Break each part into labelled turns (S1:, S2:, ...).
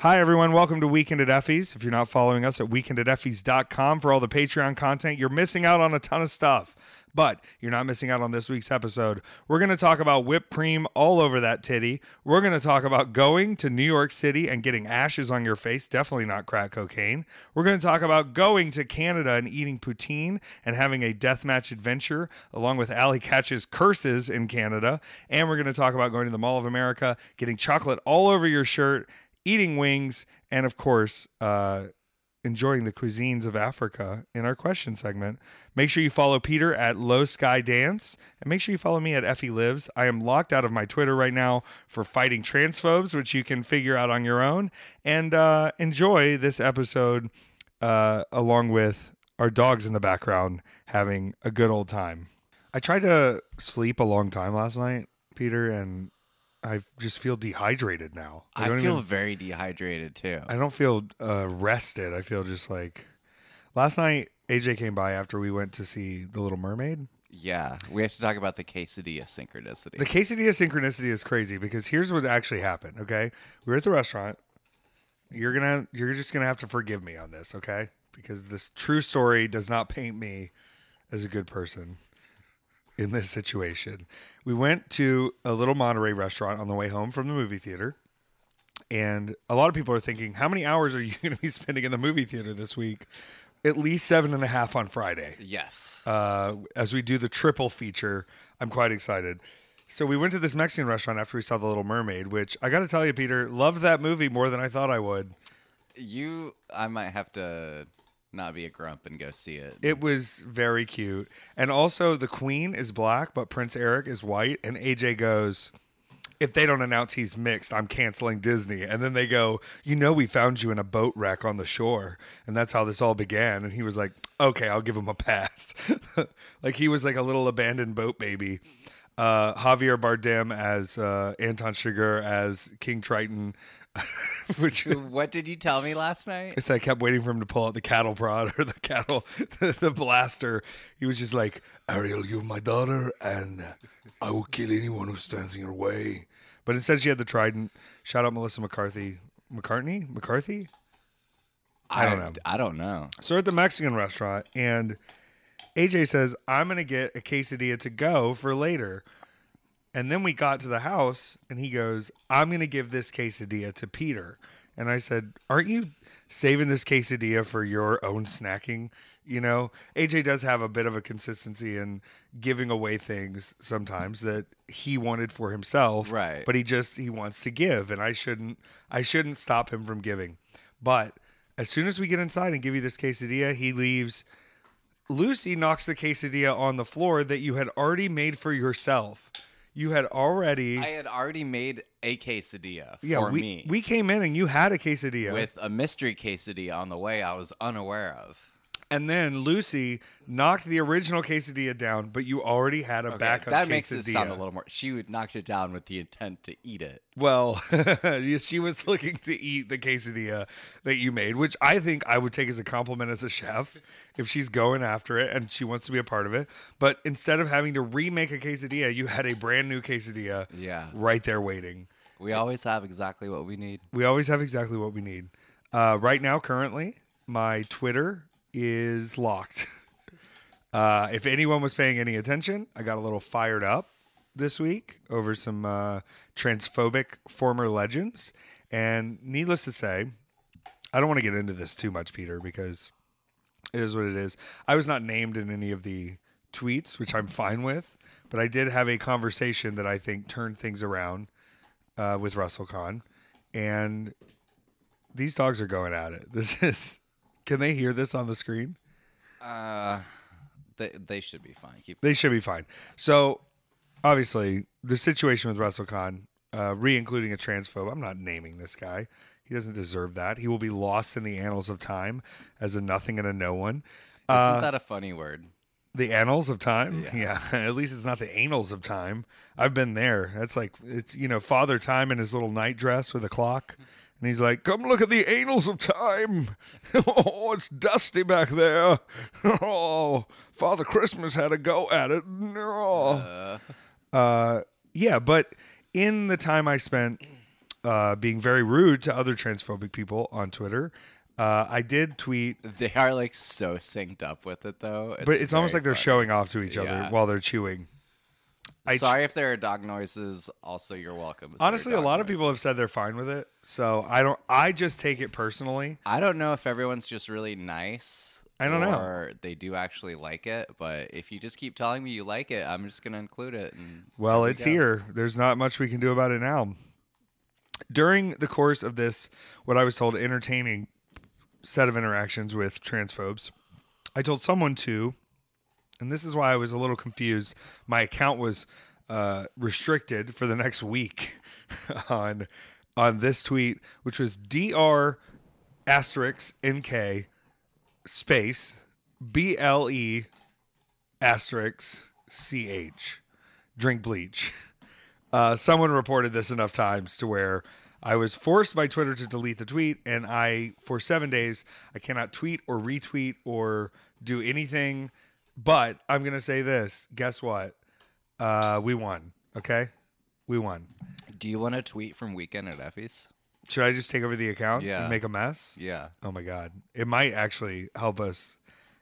S1: Hi, everyone. Welcome to Weekend at Effy's. If you're not following us at weekendateffies.com for all the Patreon content, you're missing out on a ton of stuff. But you're not missing out on this week's episode. We're going to talk about whipped cream all over that titty. We're going to talk about going to New York City and getting ashes on your face, definitely not crack cocaine. We're going to talk about going to Canada and eating poutine and having a deathmatch adventure along with Allie Katch's curses in Canada. And we're going to talk about going to the Mall of America, getting chocolate all over your shirt, eating wings, and of course, uh, enjoying the cuisines of Africa in our question segment. Make sure you follow Peter at Low Sky Dance, and make sure you follow me at Effy Lives. I am locked out of my Twitter right now for fighting transphobes, which you can figure out on your own. And uh, enjoy this episode uh, along with our dogs in the background having a good old time. I tried to sleep a long time last night, Peter, and I just feel dehydrated now.
S2: I,
S1: don't
S2: feel
S1: even-
S2: very dehydrated too.
S1: I don't feel uh, rested. I feel just like last night. AJ came by after we went to see The Little Mermaid.
S2: yeah, we have to talk about the quesadilla synchronicity.
S1: The quesadilla synchronicity is crazy because here's what actually happened. Okay, we were at the restaurant. You're gonna, you're just gonna have to forgive me on this, okay? Because this true story does not paint me as a good person in this situation. We went to a little Monterey restaurant on the way home from the movie theater. And a lot of people are thinking, how many hours are you going to be spending in the movie theater this week? At least seven and a half on Friday
S2: yes.
S1: uh, as we do the triple feature. I'm quite excited. So we went to this Mexican restaurant after we saw The Little Mermaid, which I got to tell you, Peter, loved that movie more than I thought I would.
S2: you, I might have to not be a grump and go see it.
S1: It was very cute, and also the Queen is black, but Prince Eric is white. And AJ goes, "If they don't announce he's mixed, I'm canceling Disney." And then they go, "You know, we found you in a boat wreck on the shore, and that's how this all began." And he was like, "Okay, I'll give him a pass." like he was like a little abandoned boat baby. Uh, Javier Bardem as uh, Anton Chigurh as King Triton, which
S2: what did you tell me last night?
S1: I said I kept waiting for him to pull out the cattle prod or the cattle, the blaster. He was just like, Ariel, you're my daughter, and I will kill anyone who stands in your way. But instead, she had the trident. Shout out Melissa McCarthy. McCartney? McCarthy? I don't know.
S2: I don't know.
S1: So we're at the Mexican restaurant, and AJ says, I'm going to get a quesadilla to go for later. And then we got to the house, and he goes, I'm going to give this quesadilla to Peter. And I said, Aren't you saving this quesadilla for your own snacking? You know, AJ does have a bit of a consistency in giving away things sometimes that he wanted for himself.
S2: Right.
S1: But he just he wants to give and I shouldn't I shouldn't stop him from giving. But as soon as we get inside and give you this quesadilla, he leaves Lucy knocks the quesadilla on the floor that you had already made for yourself. You had already
S2: I had already made a quesadilla
S1: yeah,
S2: for
S1: we,
S2: me
S1: we came in and you had a quesadilla.
S2: with a mystery quesadilla on the way I was unaware of.
S1: And then Lucy knocked the original quesadilla down, but you already had a
S2: Okay,
S1: backup
S2: that
S1: quesadilla.
S2: makes it sound a little more. She would knocked it down with the intent to eat it.
S1: Well, she was looking to eat the quesadilla that you made, which I think I would take as a compliment as a chef if she's going after it and she wants to be a part of it. But instead of having to remake a quesadilla, you had a brand new quesadilla
S2: Yeah.
S1: right there waiting.
S2: We always have exactly what we need.
S1: We always have exactly what we need. Uh, right now, currently, my Twitter is locked. Uh, if anyone was paying any attention, I got a little fired up this week over some uh, transphobic former legends. And needless to say, I don't want to get into this too much, Peter, because it is what it is. I was not named in any of the tweets, which I'm fine with, but I did have a conversation that I think turned things around uh, with Russell Kahn. And these dogs are going at it. This is. Can they hear this on the screen?
S2: Uh, they they should be fine. Keep
S1: They should be fine. So, obviously, the situation with Russell Kahn, uh, re-including a transphobe. I'm not naming this guy. He doesn't deserve that. He will be lost in the annals of time as a nothing and a no one. Uh,
S2: Isn't that a funny word?
S1: The annals of time? Yeah. At least it's not the annals of time. I've been there. That's like, it's, you know, Father Time in his little night dress with a clock. And he's like, come look at the annals of time. Oh, it's dusty back there. Oh, Father Christmas had a go at it. Oh. Uh, yeah, but in the time I spent uh, being very rude to other transphobic people on Twitter. Uh, I did tweet,
S2: They are like so synced up with it though.
S1: but it's almost like they're
S2: funny.
S1: showing off to each other
S2: Yeah.
S1: while they're chewing. I
S2: Sorry if there are dog noises. Also, you're welcome. if there are
S1: Honestly, a
S2: dog
S1: lot of
S2: noises.
S1: people have said they're fine with it, so I don't. I just take it personally.
S2: I don't know if everyone's just really nice.
S1: I don't know.
S2: Or they do actually like it. But if you just keep telling me you like it, I'm just gonna include it. And
S1: Well, it's
S2: go.
S1: here. There's not much we can do about it now. During the course of this, what I was told, entertaining set of interactions with transphobes, I told someone to, and this is why I was a little confused. My account was uh, restricted for the next week on on this tweet, which was dr asterisk nk space b l e asterisk ch drink bleach. Uh, someone reported this enough times to where I was forced by Twitter to delete the tweet, and I, for seven days, I cannot tweet or retweet or do anything. But I'm gonna say this: guess what? Uh, we won. Okay, we won.
S2: Do you want to tweet from Weekend at Effy's?
S1: Should I just take over the account
S2: Yeah.
S1: and make a mess?
S2: Yeah.
S1: Oh my god, it might actually help us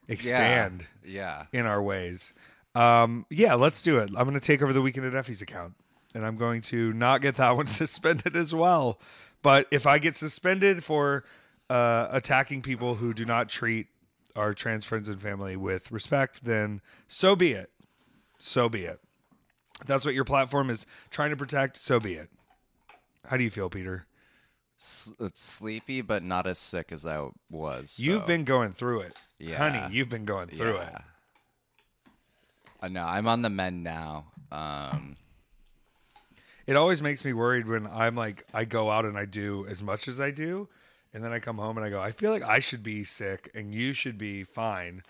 S1: expand
S2: Yeah.
S1: in our ways. Um, yeah, let's do it. I'm going to take over the Weekend at Effy's account, and I'm going to not get that one suspended as well. But if I get suspended for uh, attacking people who do not treat our trans friends and family with respect, then so be it. So be it. If that's what your platform is trying to protect, so be it. How do you feel, Peter?
S2: S- it's sleepy, but not as sick as I was.
S1: You've
S2: so-
S1: been going through it.
S2: Yeah.
S1: Honey, you've been going through it.
S2: Yeah. Uh, no, I'm on the mend now. Um,
S1: It always makes me worried when I'm like I go out and I do as much as I do, and then I come home and I go, I feel like I should be sick and you should be fine.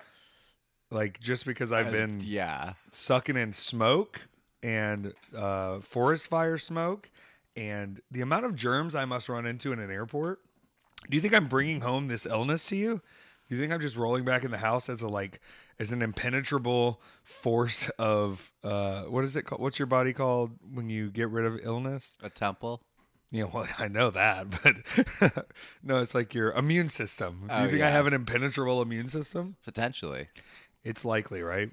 S1: Like just because I've been
S2: yeah.
S1: sucking in smoke and uh, forest fire smoke and the amount of germs I must run into in an airport. Do you think I'm bringing home this illness to you? Do you think I'm just rolling back in the house as a like as an impenetrable force of uh what is it called? What's your body called when you get rid of illness?
S2: A temple.
S1: Yeah, well, I know that, but no, it's like your immune system. Do you
S2: Oh,
S1: think I have an impenetrable immune system?
S2: Potentially.
S1: It's likely, right?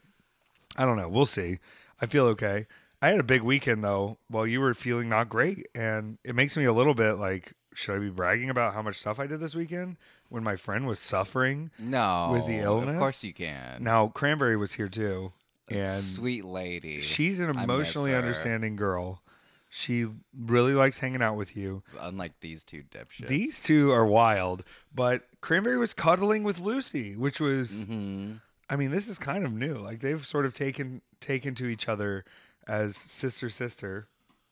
S1: I don't know. We'll see. I feel okay. I had a big weekend though while you were feeling not great. And it makes me a little bit like, should I be bragging about how much stuff I did this weekend when my friend was suffering?
S2: No.
S1: With the illness?
S2: Of course you can.
S1: Now, Cranberry was here too. And
S2: Sweet lady.
S1: she's an emotionally understanding girl. She really likes hanging out with you.
S2: Unlike these two dipshits.
S1: These two are wild, but Cranberry was cuddling with Lucy, which was
S2: hmm
S1: I mean, this is kind of new. Like they've sort of taken taken to each other as sister sister,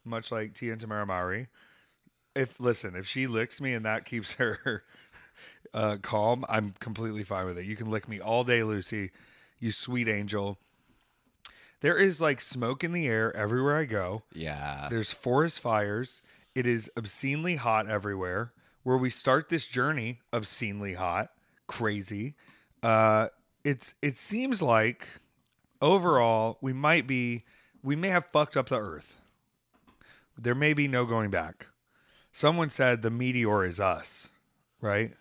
S1: much like Tia and Tamara Mowry. If listen, if she licks me and that keeps her uh, calm, I'm completely fine with it. You can lick me all day, Lucy. You sweet angel. There is like smoke in the air everywhere I go.
S2: Yeah.
S1: There's forest fires. It is obscenely hot everywhere. Where we start this journey, obscenely hot, crazy. Uh, it's it seems like overall we might be we may have fucked up the Earth. There may be no going back. Someone said the meteor is us, right?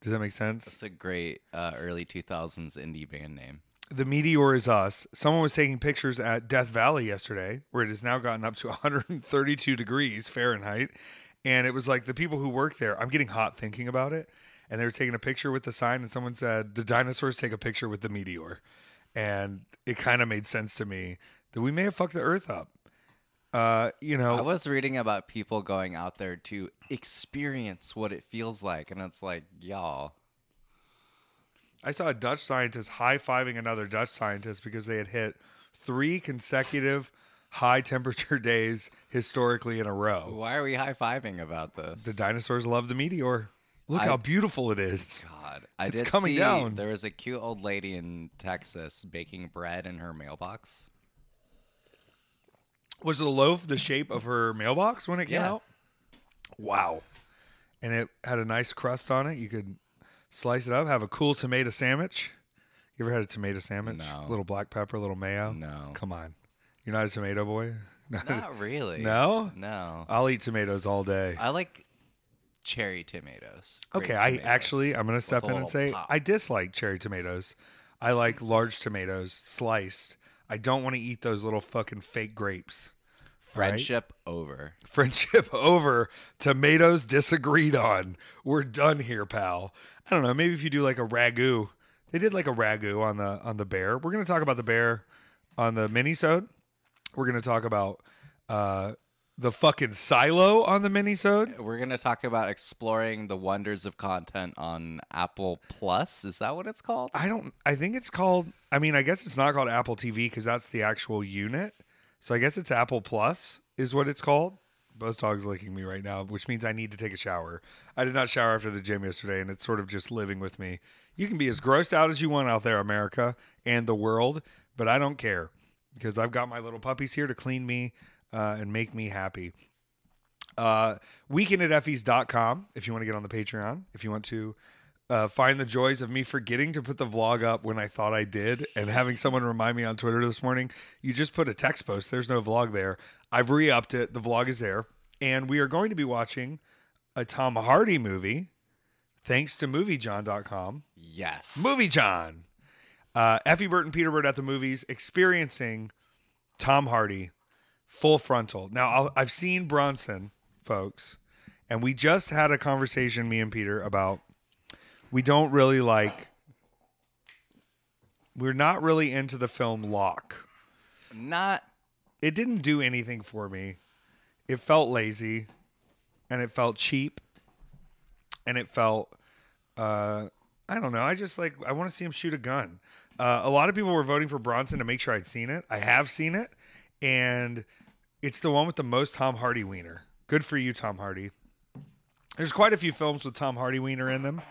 S1: Does that make sense?
S2: That's a great uh, early 2000s indie band name.
S1: The meteor is us. Someone was taking pictures at Death Valley yesterday, where it has now gotten up to 132 degrees Fahrenheit. And it was like the people who work there, I'm getting hot thinking about it. And they were taking a picture with the sign, and someone said, The dinosaurs take a picture with the meteor. And it kind of made sense to me that we may have fucked the earth up. Uh, you know,
S2: I was reading about people going out there to experience what it feels like, and it's like, y'all,
S1: I saw a Dutch scientist high fiving another Dutch scientist because they had hit three consecutive high temperature days historically in a row.
S2: why are we high fiving about this?
S1: The dinosaurs love the meteor. Look
S2: I-
S1: how beautiful it is.
S2: God, I
S1: It's
S2: did
S1: coming
S2: see
S1: down.
S2: there was a cute old lady in Texas baking bread in her mailbox.
S1: Was the loaf the shape of her mailbox when it came
S2: Yeah.
S1: out? Wow. And it had a nice crust on it. You could slice it up, have a cool tomato sandwich. You ever had a tomato sandwich?
S2: No.
S1: Little black pepper, a little mayo?
S2: No.
S1: Come on. You're not a tomato boy?
S2: Not really.
S1: No?
S2: No.
S1: I'll eat tomatoes all day.
S2: I like cherry tomatoes.
S1: Okay, I actually I'm gonna step in and say
S2: pop.
S1: I dislike cherry tomatoes. I like large tomatoes sliced. I don't want to eat those little fucking fake grapes.
S2: Friendship over.
S1: Friendship over. Tomatoes disagreed on. We're done here, pal. I don't know. Maybe if you do like a ragu, they did like a ragu on the on the bear. We're gonna talk about the bear on the minisode. We're gonna talk about uh the fucking silo on the minisode.
S2: We're gonna talk about exploring the wonders of content on Apple Plus. Is that what it's called?
S1: I don't. I think it's called. I mean, I guess it's not called Apple TV because that's the actual unit. So I guess it's Apple Plus is what it's called. Both dogs licking me right now, which means I need to take a shower. I did not shower after the gym yesterday, and it's sort of just living with me. You can be as grossed out as you want out there, America and the world, but I don't care because I've got my little puppies here to clean me uh, and make me happy uh, weekend at effies.com if you want to get on the Patreon, if you want to uh, find the joys of me forgetting to put the vlog up when I thought I did and having someone remind me on Twitter this morning, you just put a text post. There's no vlog there. I've re upped it. The vlog is there. And we are going to be watching a Tom Hardy movie thanks to moviejohn.com.
S2: yes.
S1: Movie John. Uh, Effy Burton, Peter Bird at the movies, experiencing Tom Hardy full frontal. Now, I'll, I've seen Bronson, folks, and we just had a conversation, me and Peter, about we don't really like, we're not really into the film Locke.
S2: Not
S1: It didn't do anything for me. It felt lazy and it felt cheap and it felt uh I don't know. I just like I want to see him shoot a gun. Uh, a lot of people were voting for Bronson to make sure I'd seen it. I have seen it, and it's the one with the most Tom Hardy wiener. Good for you, Tom Hardy. There's quite a few films with Tom Hardy wiener in them.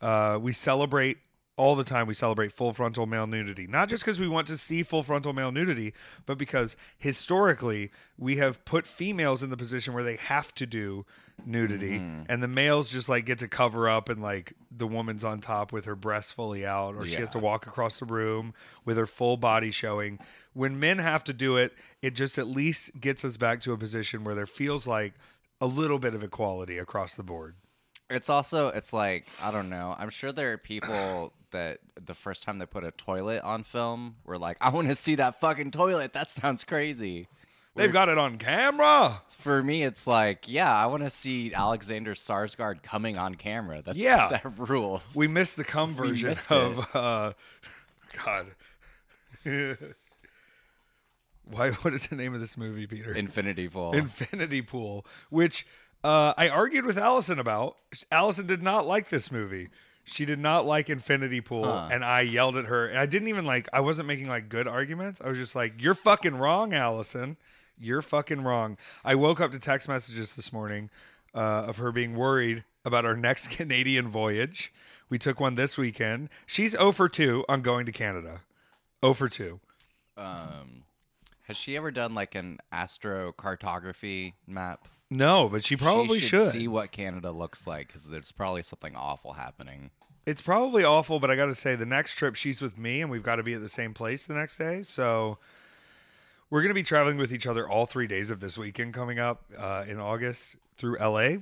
S1: Uh, we celebrate all the time. We celebrate full frontal male nudity, not just because we want to see full frontal male nudity, but because historically we have put females in the position where they have to do nudity, and the males just like get to cover up and like the woman's on top with her breasts fully out, or she has to walk across the room with her full body showing. When men have to do it, it just at least gets us back to a position where there feels like a little bit of equality across the board.
S2: It's also it's like I don't know. I'm sure there are people that the first time they put a toilet on film were like, I want to see that fucking toilet. That sounds crazy.
S1: They've got it on camera.
S2: For me, it's like, yeah, I want to see Alexander Skarsgard coming on camera. That's
S1: Yeah.
S2: that rules.
S1: We missed the cum version of
S2: it.
S1: uh God. Why what is the name of this movie, Peter?
S2: Infinity Pool.
S1: Infinity Pool, which uh, I argued with Allison about. Allison did not like this movie. She did not like Infinity Pool, and I yelled at her. And I didn't even like. I wasn't making like good arguments. I was just like, "You're fucking wrong, Allison. You're fucking wrong." I woke up to text messages this morning uh, of her being worried about our next Canadian voyage. We took one this weekend. She's 0 for 2 on going to Canada. 0 for 2.
S2: um, has she ever done like an astrocartography map?
S1: No, but she probably
S2: she
S1: should.
S2: see what Canada looks like because there's probably something awful happening.
S1: It's probably awful, but I got to say, the next trip she's with me, and we've got to be at the same place the next day. So we're going to be traveling with each other all three days of this weekend coming up uh, in August through LA,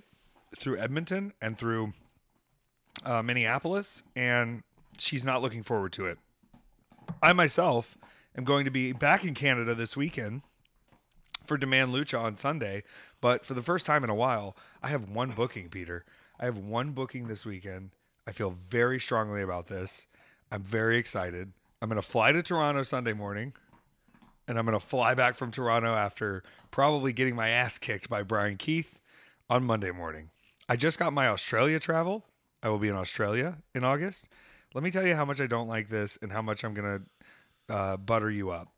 S1: through Edmonton, and through uh, Minneapolis. And she's not looking forward to it. I myself am going to be back in Canada this weekend for Demand Lucha on Sunday, but for the first time in a while, I have one booking, Peter. I have one booking this weekend. I feel very strongly about this. I'm very excited. I'm going to fly to Toronto Sunday morning, and I'm going to fly back from Toronto after probably getting my ass kicked by Bryan Keith on Monday morning. I just got my Australia travel. I will be in Australia in August. Let me tell you how much I don't like this and how much I'm going to uh, butter you up.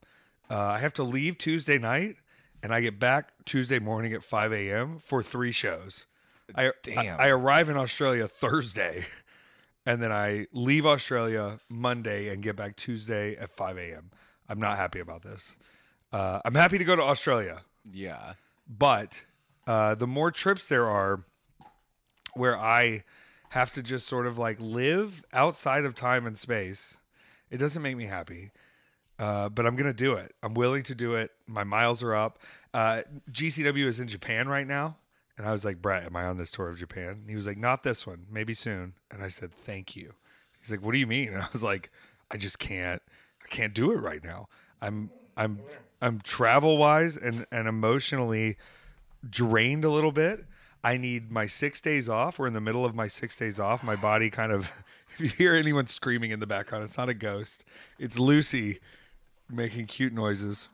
S1: Uh, I have to leave Tuesday night, and I get back Tuesday morning at 5 a.m. for three shows. I,
S2: Damn.
S1: I, I arrive in Australia Thursday, and then I leave Australia Monday and get back Tuesday at 5 a.m. I'm not happy about this. Uh, I'm happy to go to Australia,
S2: Yeah.
S1: but uh, the more trips there are where I have to just sort of like live outside of time and space, it doesn't make me happy. Uh, but I'm gonna do it. I'm willing to do it. My miles are up. Uh, GCW is in Japan right now, and I was like, Brett, am I on this tour of Japan? And he was like, Not this one, maybe soon. And I said, Thank you. He's like, What do you mean? And I was like, I just can't. I can't do it right now. I'm I'm I'm travel wise and and emotionally drained a little bit. I need my six days off. We're in the middle of my six days off. My body kind of, if you hear anyone screaming in the background, it's not a ghost. It's Lucy making cute noises.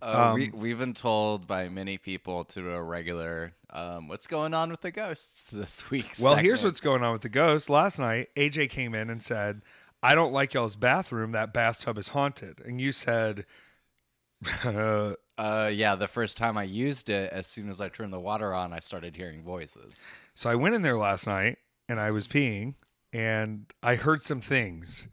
S2: Uh, we, we've been told by many people to do a regular um, what's going on with the ghosts this week.
S1: Well, here's what's going on with the ghost. Last night, AJ came in and said, I don't like y'all's bathroom. That bathtub is haunted. And you said, uh,
S2: Uh, yeah, the first time I used it, as soon as I turned the water on, I started hearing voices.
S1: So I went in there last night and I was peeing and I heard some things.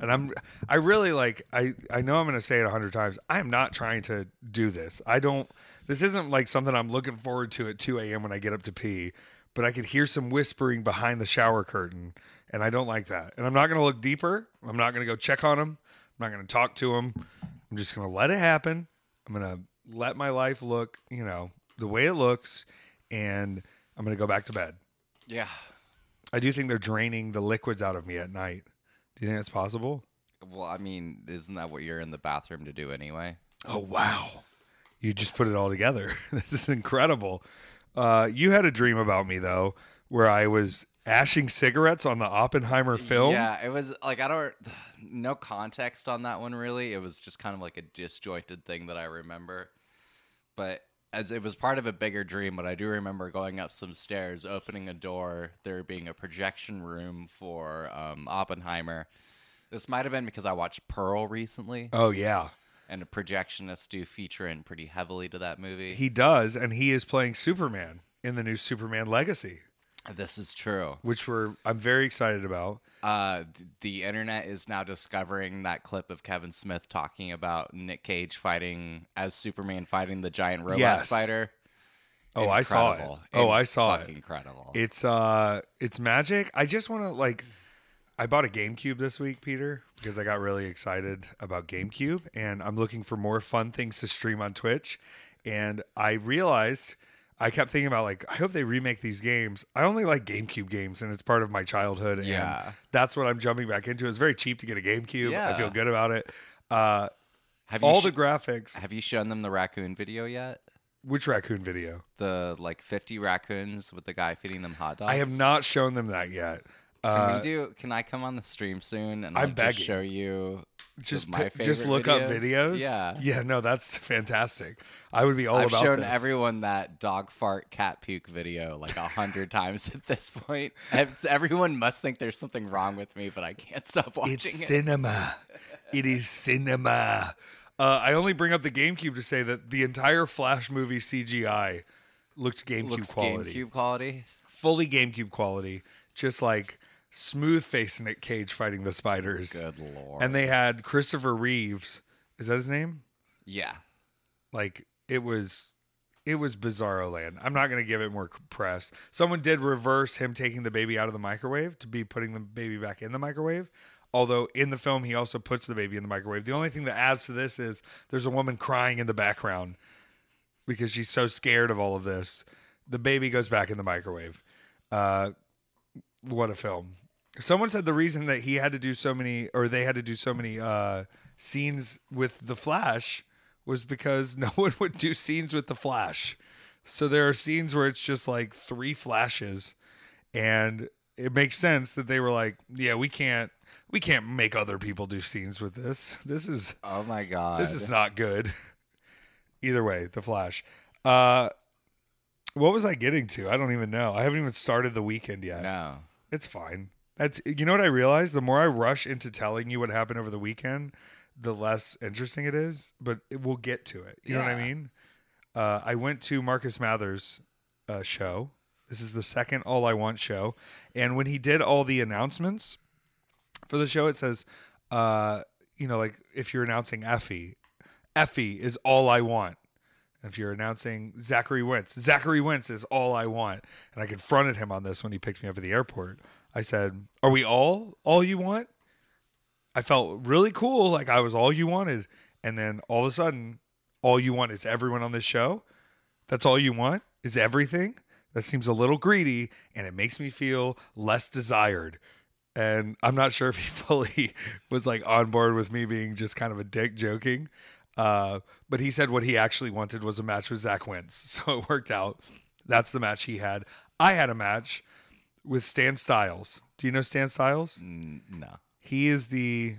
S1: And I'm I really like I I know I'm going to say it a 100 times. I am not trying to do this. I don't this isn't like something I'm looking forward to at 2 a.m. when I get up to pee, but I could hear some whispering behind the shower curtain and I don't like that. And I'm not going to look deeper. I'm not going to go check on him. I'm not going to talk to him. I'm just going to let it happen. I'm going to let my life look, you know, the way it looks and I'm going to go back to bed.
S2: Yeah.
S1: I do think they're draining the liquids out of me at night. You think that's possible?
S2: Well, I mean, isn't that what you're in the bathroom to do anyway?
S1: Oh wow. You just put it all together. this is incredible. Uh, you had a dream about me though, where I was ashing cigarettes on the Oppenheimer film.
S2: Yeah, it was like I don't no context on that one really. It was just kind of like a disjointed thing that I remember. But as it was part of a bigger dream, but I do remember going up some stairs, opening a door, there being a projection room for um, Oppenheimer. This might have been because I watched Pearl recently,
S1: Oh yeah.
S2: and the projectionists do feature in pretty heavily to that movie.
S1: He does, and he is playing Superman in the new Superman Legacy,
S2: this is true.
S1: which we're I'm very excited about.
S2: Uh, the internet is now discovering that clip of Kevin Smith talking about Nick Cage fighting as Superman fighting the giant robot
S1: Yes.
S2: spider.
S1: Oh, I saw it.
S2: Incredible.
S1: Oh, I saw it.
S2: Incredible.
S1: It's uh it's magic. I just want to like I bought a GameCube this week, Peter, because I got really excited about GameCube and I'm looking for more fun things to stream on Twitch and I realized I kept thinking about like I hope they remake these games. I only like GameCube games and it's part of my childhood and
S2: Yeah.
S1: that's what I'm jumping back into. It's very cheap to get a GameCube.
S2: Yeah.
S1: I feel good about it. Uh
S2: have you
S1: all
S2: sh-
S1: the graphics.
S2: have you shown them the raccoon video yet?
S1: Which raccoon video?
S2: The like 50 raccoons with the guy feeding them hot dogs.
S1: I have not shown them that yet.
S2: Can
S1: Uh,
S2: we do? Can I come on the stream soon and
S1: I'm
S2: like, just
S1: begging.
S2: show you?
S1: Just
S2: my
S1: pi- just
S2: favorite
S1: look up
S2: videos?
S1: videos.
S2: Yeah.
S1: yeah. No, that's fantastic. I would be all about it.
S2: I've shown
S1: this.
S2: everyone that dog fart cat puke video like a hundred times at this point. Ev- Everyone must think there's something wrong with me, but I can't stop watching
S1: It's
S2: it.
S1: cinema. it is cinema. Uh, I only bring up the GameCube to say that the entire Flash movie CGI looked GameCube
S2: Looks
S1: quality,
S2: GameCube quality.
S1: fully GameCube quality, just like smooth face Nick Cage fighting the spiders.
S2: Good lord.
S1: And they had Christopher Reeves. Is that his name?
S2: yeah,
S1: like it was it was bizarro land i'm not going to give it more press someone did reverse him taking the baby out of the microwave to be putting the baby back in the microwave although in the film he also puts the baby in the microwave the only thing that adds to this is there's a woman crying in the background because she's so scared of all of this the baby goes back in the microwave uh what a film someone said the reason that he had to do so many or they had to do so many uh scenes with the flash was because no one would do scenes with the flash. So there are scenes where it's just like three flashes and it makes sense that they were like yeah we can't we can't make other people do scenes with this. This is
S2: Oh my god.
S1: this is not good. Either way the flash. Uh what was i getting to? I don't even know. I haven't even started the weekend yet.
S2: No.
S1: it's fine. That's you know what I realized? The more I rush into telling you what happened over the weekend, the less interesting it is. But it, we'll get to it. You know what I
S2: Yeah.
S1: mean? Uh, I went to Marcus Mathers' uh, show. This is the second All I Want show, and when he did all the announcements for the show, it says, uh, you know, like if you're announcing Effy, Effy is all I want. If you're announcing Zachary Wentz, Zachary Wentz is all I want. And I confronted him on this when he picked me up at the airport. I said, Are we all all you want? I felt really cool, like I was all you wanted. And then all of a sudden, all you want is everyone on this show. That's all you want is everything. That seems a little greedy and it makes me feel less desired. And I'm not sure if he fully was like on board with me being just kind of a dick joking. Uh, but he said what he actually wanted was a match with Zach Wentz. So it worked out. That's the match he had. I had a match with Stan Styles. Do you know Stan Styles?
S2: Mm, no.
S1: He is the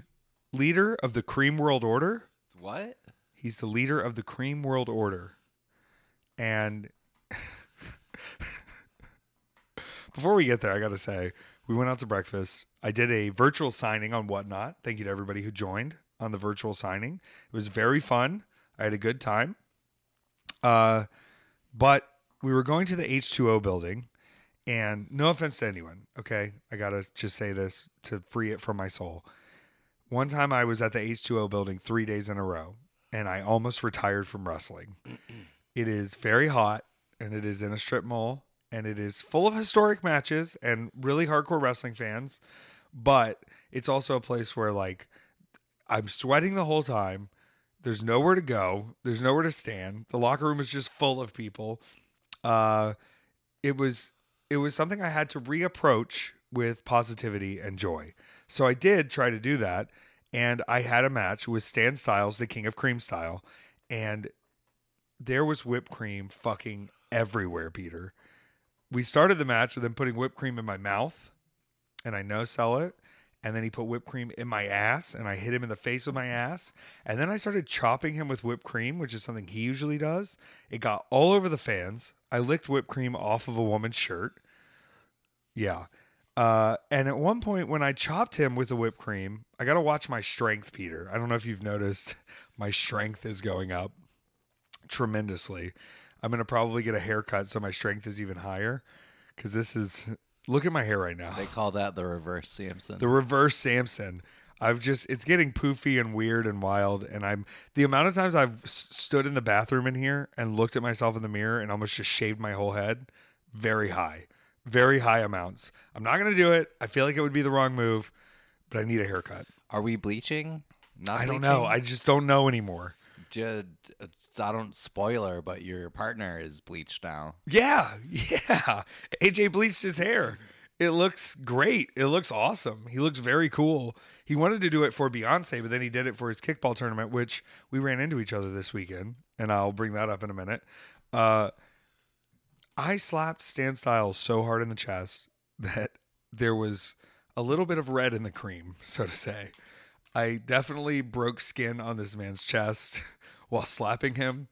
S1: leader of the Cream World Order.
S2: What?
S1: He's the leader of the Cream World Order. And before we get there, I got to say, we went out to breakfast. I did a virtual signing on Whatnot. Thank you to everybody who joined on the virtual signing. It was very fun. I had a good time. Uh, but we were going to the H2O building, and no offense to anyone, okay? I got to just say this to free it from my soul. One time I was at the H2O building three days in a row, and I almost retired from wrestling. it is very hot, and it is in a strip mall, and it is full of historic matches and really hardcore wrestling fans. But it's also a place where, like, I'm sweating the whole time. There's nowhere to go. There's nowhere to stand. The locker room is just full of people. Uh, it was it was something I had to reapproach with positivity and joy. So I did try to do that, and I had a match with Stan Styles, the King of Cream style, and there was whipped cream fucking everywhere, Peter. We started the match with him putting whipped cream in my mouth, and I no sell it. And then he put whipped cream in my ass, and I hit him in the face with my ass. And then I started chopping him with whipped cream, which is something he usually does. It got all over the fans. I licked whipped cream off of a woman's shirt. Yeah. Uh, and at one point, when I chopped him with the whipped cream, I got to watch my strength, Peter. I don't know if you've noticed, my strength is going up tremendously. I'm going to probably get a haircut so my strength is even higher because this is, look at my hair right now.
S2: They call that the reverse Samson.
S1: The reverse Samson. I've just it's getting poofy and weird and wild and I'm the amount of times I've stood in the bathroom in here and looked at myself in the mirror and almost just shaved my whole head very high. Very high amounts. I'm not going to do it. I feel like it would be the wrong move, but I need a haircut.
S2: Are we bleaching? Not
S1: I don't know. I just don't know anymore.
S2: Ju- I don't spoiler, but your partner is bleached now.
S1: Yeah. Yeah. AJ bleached his hair. It looks great. It looks awesome. He looks very cool. He wanted to do it for Beyonce, but then he did it for his kickball tournament, which we ran into each other this weekend, and I'll bring that up in a minute. Uh, I slapped Stan Styles so hard in the chest that there was a little bit of red in the cream, so to say. I definitely broke skin on this man's chest while slapping him,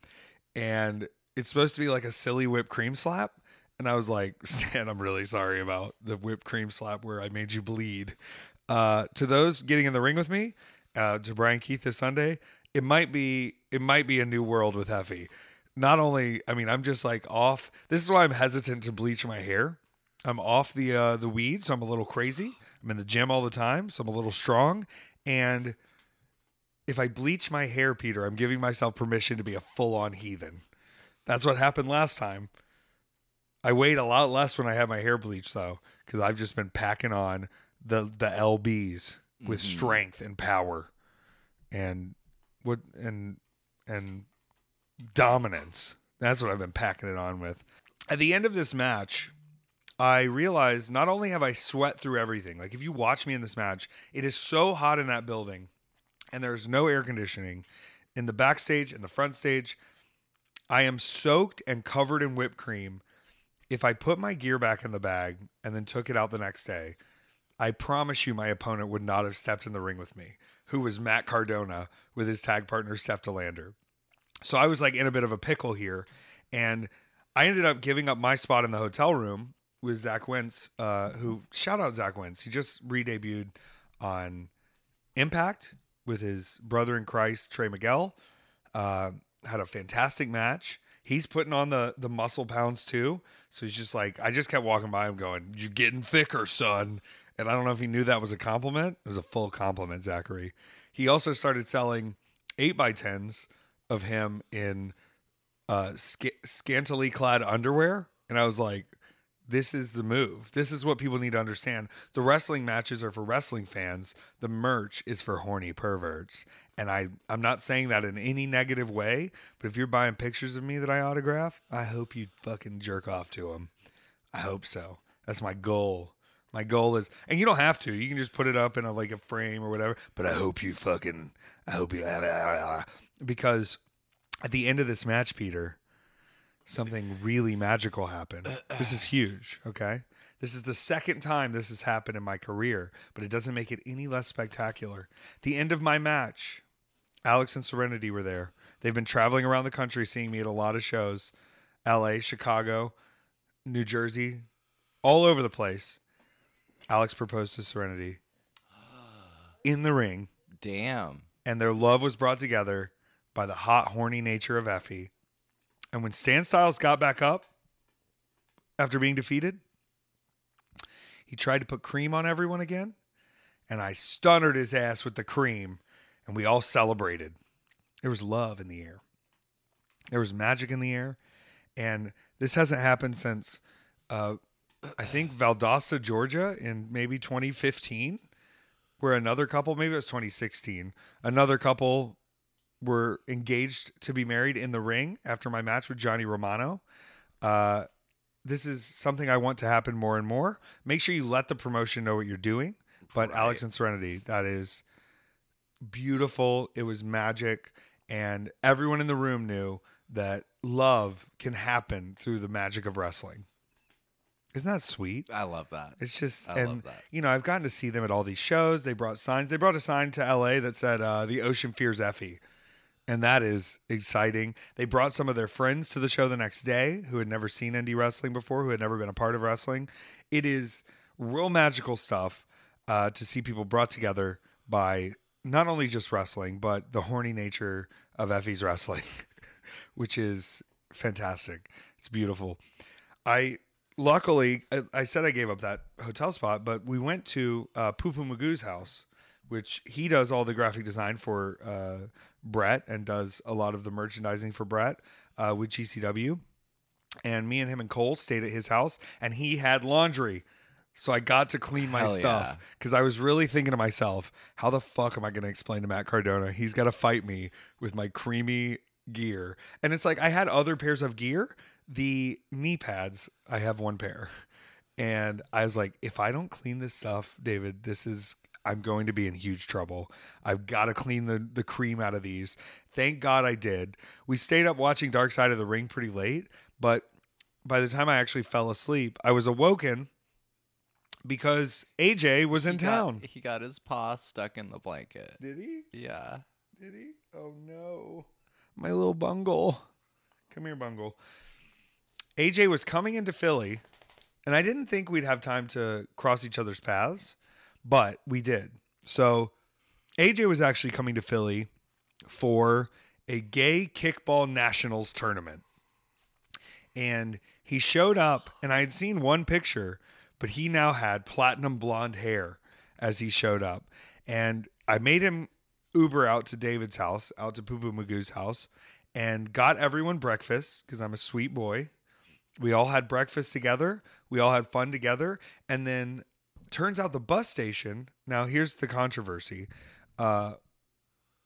S1: and it's supposed to be like a silly whipped cream slap. And I was like, Stan, I'm really sorry about the whipped cream slap where I made you bleed. Uh, to those getting in the ring with me, uh, to Bryan Keith this Sunday, it might be it might be a new world with Effy. Not only, I mean, I'm just like off. This is why I'm hesitant to bleach my hair. I'm off the uh, the weed, so I'm a little crazy. I'm in the gym all the time, so I'm a little strong. And if I bleach my hair, Peter, I'm giving myself permission to be a full on heathen. That's what happened last time. I weighed a lot less when I had my hair bleached though, because I've just been packing on the the lbs with mm-hmm. strength and power, and what and and dominance. That's what I've been packing it on with. At the end of this match, I realized not only have I sweat through everything, like if you watch me in this match, it is so hot in that building and there's no air conditioning in the backstage and the front stage. I am soaked and covered in whipped cream. If I put my gear back in the bag and then took it out the next day, I promise you my opponent would not have stepped in the ring with me, who was Matt Cardona with his tag partner Steph De Lander. So I was like in a bit of a pickle here. And I ended up giving up my spot in the hotel room with Zach Wentz, uh, who shout out Zach Wentz. He just re-debuted on Impact with his brother in Christ, Trey Miguel. Uh, had a fantastic match. He's putting on the the muscle pounds too. So he's just like, I just kept walking by him going, You're getting thicker, son. And I don't know if he knew that was a compliment. It was a full compliment, Zachary. He also started selling eight by tens of him in uh, sca- scantily clad underwear. And I was like, this is the move. This is what people need to understand. The wrestling matches are for wrestling fans. The merch is for horny perverts. And I, I'm not saying that in any negative way, but if you're buying pictures of me that I autograph, I hope you fucking jerk off to them. I hope so. That's my goal. My goal is, and you don't have to. You can just put it up in a like a frame or whatever. But I hope you fucking, I hope you, because at the end of this match, Peter, something really magical happened. This is huge. Okay, this is the second time this has happened in my career, but it doesn't make it any less spectacular. The end of my match, Alex and Serenity were there. They've been traveling around the country, seeing me at a lot of shows, L.A., Chicago, New Jersey, all over the place. Alex proposed to Serenity in the ring,
S2: Damn.
S1: and their love was brought together by the hot, horny nature of Effy. And when Stan Styles got back up after being defeated, he tried to put cream on everyone again, and I stunnered his ass with the cream, and we all celebrated. There was love in the air. There was magic in the air, and this hasn't happened since uh, I think Valdosta, Georgia, in maybe 2015, where another couple, maybe it was 2016, another couple were engaged to be married in the ring after my match with Johnny Romano. Uh, this is something I want to happen more and more. Make sure you let the promotion know what you're doing. But
S2: Right.
S1: Alex and Serenity, that is beautiful. It was magic. And everyone in the room knew that love can happen through the magic of wrestling. Isn't that sweet?
S2: I love that.
S1: It's just,
S2: I love
S1: and
S2: that.
S1: you know, I've gotten to see them at all these shows. They brought signs. They brought a sign to LA that said uh, "The Ocean Fears Effy," and that is exciting. They brought some of their friends to the show the next day who had never seen indie wrestling before, who had never been a part of wrestling. It is real magical stuff uh, to see people brought together by not only just wrestling, but the horny nature of Effy's wrestling, which is fantastic. It's beautiful. I luckily I, I said I gave up that hotel spot, but we went to uh, Poo Poo Magoo's house, which he does all the graphic design for uh, Brett and does a lot of the merchandising for Brett uh, with GCW. And me and him and Cole stayed at his house, and he had laundry. So I got to clean my
S2: Hell
S1: stuff because I was really thinking to myself, how the fuck am I going to explain to Matt Cardona? He's got to fight me with my creamy gear. And it's like I had other pairs of gear. The knee pads, I have one pair. And I was like, if I don't clean this stuff, David, this is I'm going to be in huge trouble. I've got to clean the the cream out of these. Thank God I did. We stayed up watching Dark Side of the Ring pretty late, but by the time I actually fell asleep, I was awoken because AJ was in
S2: He got-
S1: town.
S2: he got his paw stuck in the blanket.
S1: Did he?
S2: Yeah.
S1: Did he? Oh no. My little bungle. Come here, bungle. AJ was coming into Philly, and I didn't think we'd have time to cross each other's paths, but we did. So AJ was actually coming to Philly for a gay kickball nationals tournament. And he showed up, and I had seen one picture, but he now had platinum blonde hair as he showed up. And I made him Uber out to David's house, out to Poo Poo Magoo's house, and got everyone breakfast because I'm a sweet boy. We all had breakfast together. We all had fun together. And then turns out the bus station. Now, here's the controversy. Uh,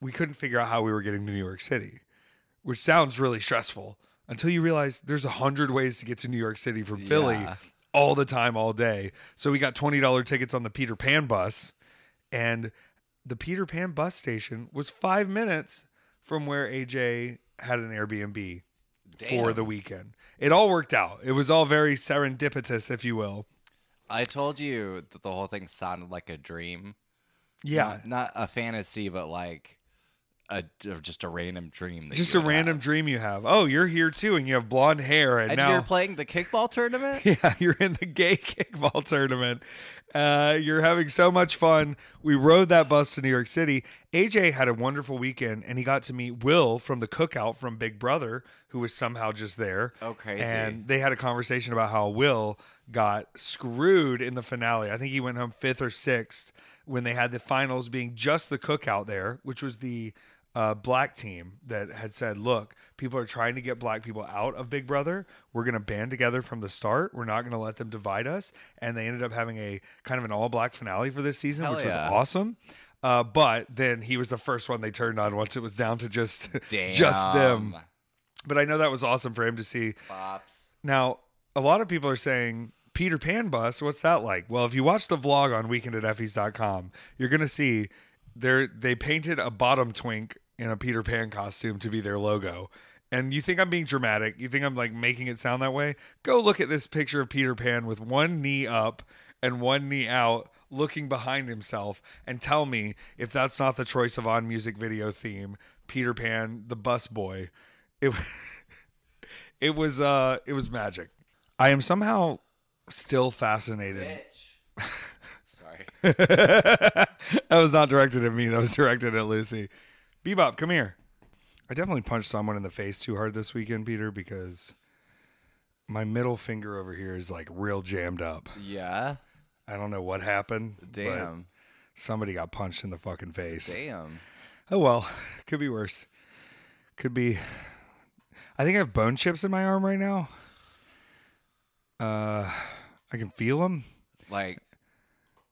S1: we couldn't figure out how we were getting to New York City, which sounds really stressful until you realize there's a hundred ways to get to New York City from Philly
S2: Yeah.
S1: all the time, all day. So we got $20 tickets on the Peter Pan bus. And the Peter Pan bus station was five minutes from where AJ had an Airbnb for the weekend. It all worked out. It was all very serendipitous, if you will.
S2: I told you that the whole thing sounded like a dream.
S1: Yeah.
S2: Not, not a fantasy, but like a just a random dream. That
S1: just a random
S2: have.
S1: dream you have. Oh, you're here too, and you have blonde hair, and,
S2: And
S1: now
S2: you're playing the kickball tournament.
S1: yeah, you're in the gay kickball tournament. Uh, you're having so much fun. We rode that bus to New York City. AJ had a wonderful weekend, and he got to meet Will from the Cookout from Big Brother, who was somehow just there.
S2: Oh, crazy.
S1: And they had a conversation about how Will got screwed in the finale. I think he went home fifth or sixth when they had the finals being just the Cookout there, which was the uh, black team that had said, "Look, people are trying to get black people out of Big Brother. We're going to band together from the start. We're not going to let them divide us." And they ended up having a kind of an all black finale for this season,
S2: Hell
S1: which
S2: yeah.
S1: was awesome. Uh, but then he was the first one they turned on once it was down to just just them. But I know that was awesome for him to see.
S2: Pops.
S1: Now, a lot of people are saying Peter Pan bus. What's that like? Well, if you watch the vlog on weekend at effies.com, you're gonna see they they painted a bottom twink in a Peter Pan costume to be their logo. And you think I'm being dramatic? You think I'm like making it sound that way? Go look at this picture of Peter Pan with one knee up and one knee out, looking behind himself, and tell me if that's not the Troye Sivan music video theme, Peter Pan, the bus boy. It it was uh it was magic. I am somehow still fascinated.
S2: Sorry.
S1: that was not directed at me. That was directed at Lucy. Bebop, come here. I definitely punched someone in the face too hard this weekend, Peter, because my middle finger over here is like real jammed up.
S2: Yeah.
S1: I don't know what happened. but
S2: Damn.
S1: somebody got punched in the fucking face.
S2: Damn.
S1: Oh well, could be worse. Could be. I think I have bone chips in my arm right now. Uh, I can feel them.
S2: Like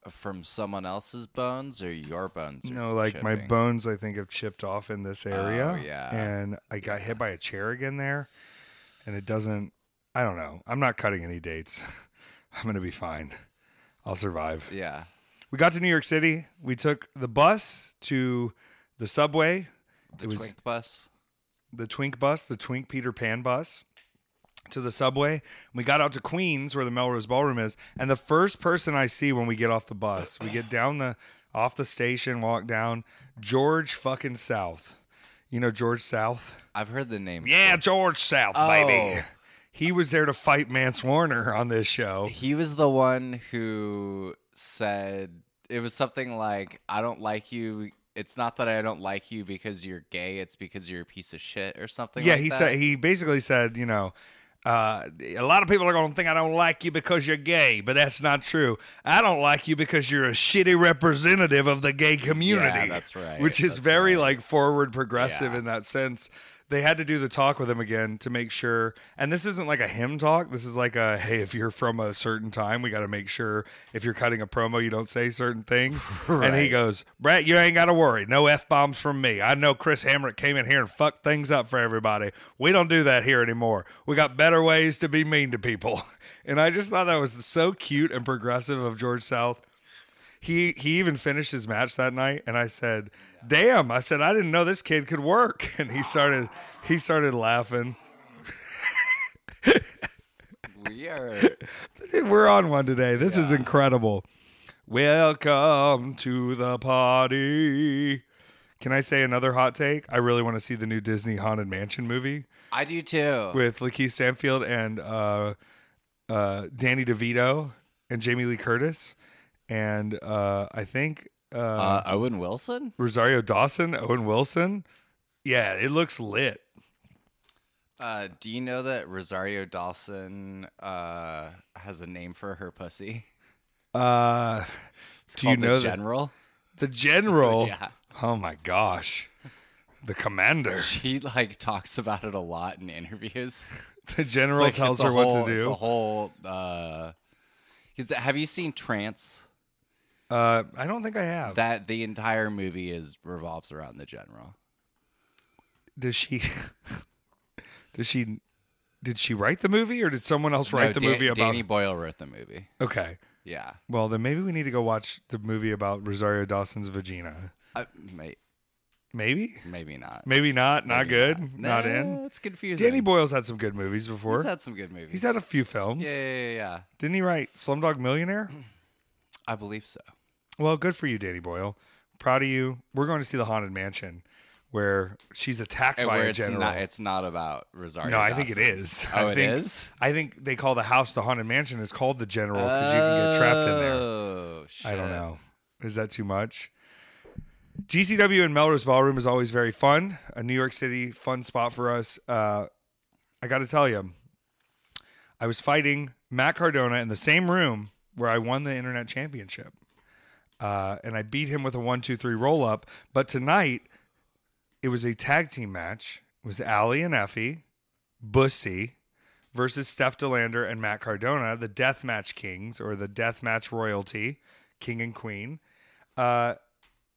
S2: from someone else's bones or your bones?
S1: No, like my bones, I think have chipped off in this oh, area.
S2: Oh, yeah.
S1: and I got hit by a chair again there, and it doesn't. I don't know. I'm not cutting any dates. I'm gonna be fine. I'll survive.
S2: Yeah.
S1: We got to New York City. We took the bus to the subway.
S2: The
S1: it was
S2: twink bus.
S1: the Twink bus, the Twink Peter Pan bus, to the subway. We got out to Queens, where the Melrose Ballroom is, and the first person I see when we get off the bus, we get down the off the station, walk down, George fucking South. You know George South?
S2: I've heard the name.
S1: Yeah, George South, baby.
S2: Oh.
S1: He was there to fight Mance Warner on this show.
S2: He was the one who said it was something like, "I don't like you. It's not that I don't like you because you're gay. It's because you're a piece of shit or something."
S1: Yeah,
S2: like
S1: he
S2: that.
S1: said he basically said, you know, uh, a lot of people are going to think I don't like you because you're gay, but that's not true. I don't like you because you're a shitty representative of the gay community.
S2: that's right.
S1: Which is
S2: That's
S1: very
S2: right.
S1: like forward progressive
S2: Yeah.
S1: in that sense. They had to do the talk with him again to make sure. And this isn't like a him talk. This is like a hey, if you're from a certain time, we got to make sure if you're cutting a promo, you don't say certain things. And he goes, Brett, you ain't got to worry. No f bombs from me. I know Chris Hamrick came in here and fucked things up for everybody. We don't do that here anymore. We got better ways to be mean to people. And I just thought that was so cute and progressive of George South. He he even finished his match that night, and I said, "Damn!" I said, "I didn't know this kid could work." And he started he started laughing.
S2: we are.
S1: We're on one today. This is incredible. Welcome to the party. Can I say another hot take? I really want to see the new Disney Haunted Mansion movie
S2: I do too.
S1: with Lakeith Stanfield and uh, uh, Danny DeVito and Jamie Lee Curtis, and uh, I think uh,
S2: uh, Owen Wilson.
S1: Rosario Dawson, Owen Wilson. Yeah, it looks lit.
S2: Uh, do you know that Rosario Dawson uh, has a name for her pussy?
S1: Uh,
S2: It's
S1: Do you know
S2: the General.
S1: the general.
S2: Yeah.
S1: Oh my gosh, the commander.
S2: She like talks about it a lot in interviews.
S1: The general
S2: like,
S1: tells her what
S2: whole-
S1: to
S2: It's a whole. Uh, have you seen Trance?
S1: Uh, I don't think I have.
S2: That the entire movie is revolves around the general.
S1: Does she? Does she? Did she write the movie, or did someone else write
S2: No,
S1: the
S2: Dan-
S1: movie about?
S2: Danny Boyle wrote the movie.
S1: Okay.
S2: Yeah,
S1: Well, then maybe we need to go watch the movie about Rosario Dawson's vagina.
S2: May,
S1: Maybe.
S2: maybe not.
S1: Maybe not. Not
S2: Maybe
S1: good.
S2: Not,
S1: Not
S2: Nah,
S1: in.
S2: It's confusing.
S1: Danny Boyle's had some good movies before.
S2: He's had some good movies.
S1: He's had a few films.
S2: yeah, yeah, yeah, yeah.
S1: Didn't he write Slumdog Millionaire?
S2: I believe so.
S1: Well, good for you, Danny Boyle. Proud of you. We're going to see the Haunted Mansion, where she's attacked
S2: And
S1: by a
S2: it's
S1: general.
S2: not, it's not about Rosario.
S1: no, I think it is.
S2: Oh,
S1: I
S2: it
S1: think,
S2: is?
S1: I think they call the house the Haunted Mansion. It's called the General because you can get trapped in there.
S2: Oh, shit.
S1: I don't know. Is that too much? GCW and Melrose Ballroom is always very fun. A New York City fun spot for us. Uh, I got to tell you, I was fighting Matt Cardona in the same room where I won the internet championship, uh, and I beat him with a one, two, three roll up. But tonight, it was a tag team match. It was Allie and Effy, Bussy versus Steph De Lander and Matt Cardona, the Death Match Kings or the Death Match Royalty, King and Queen. Uh,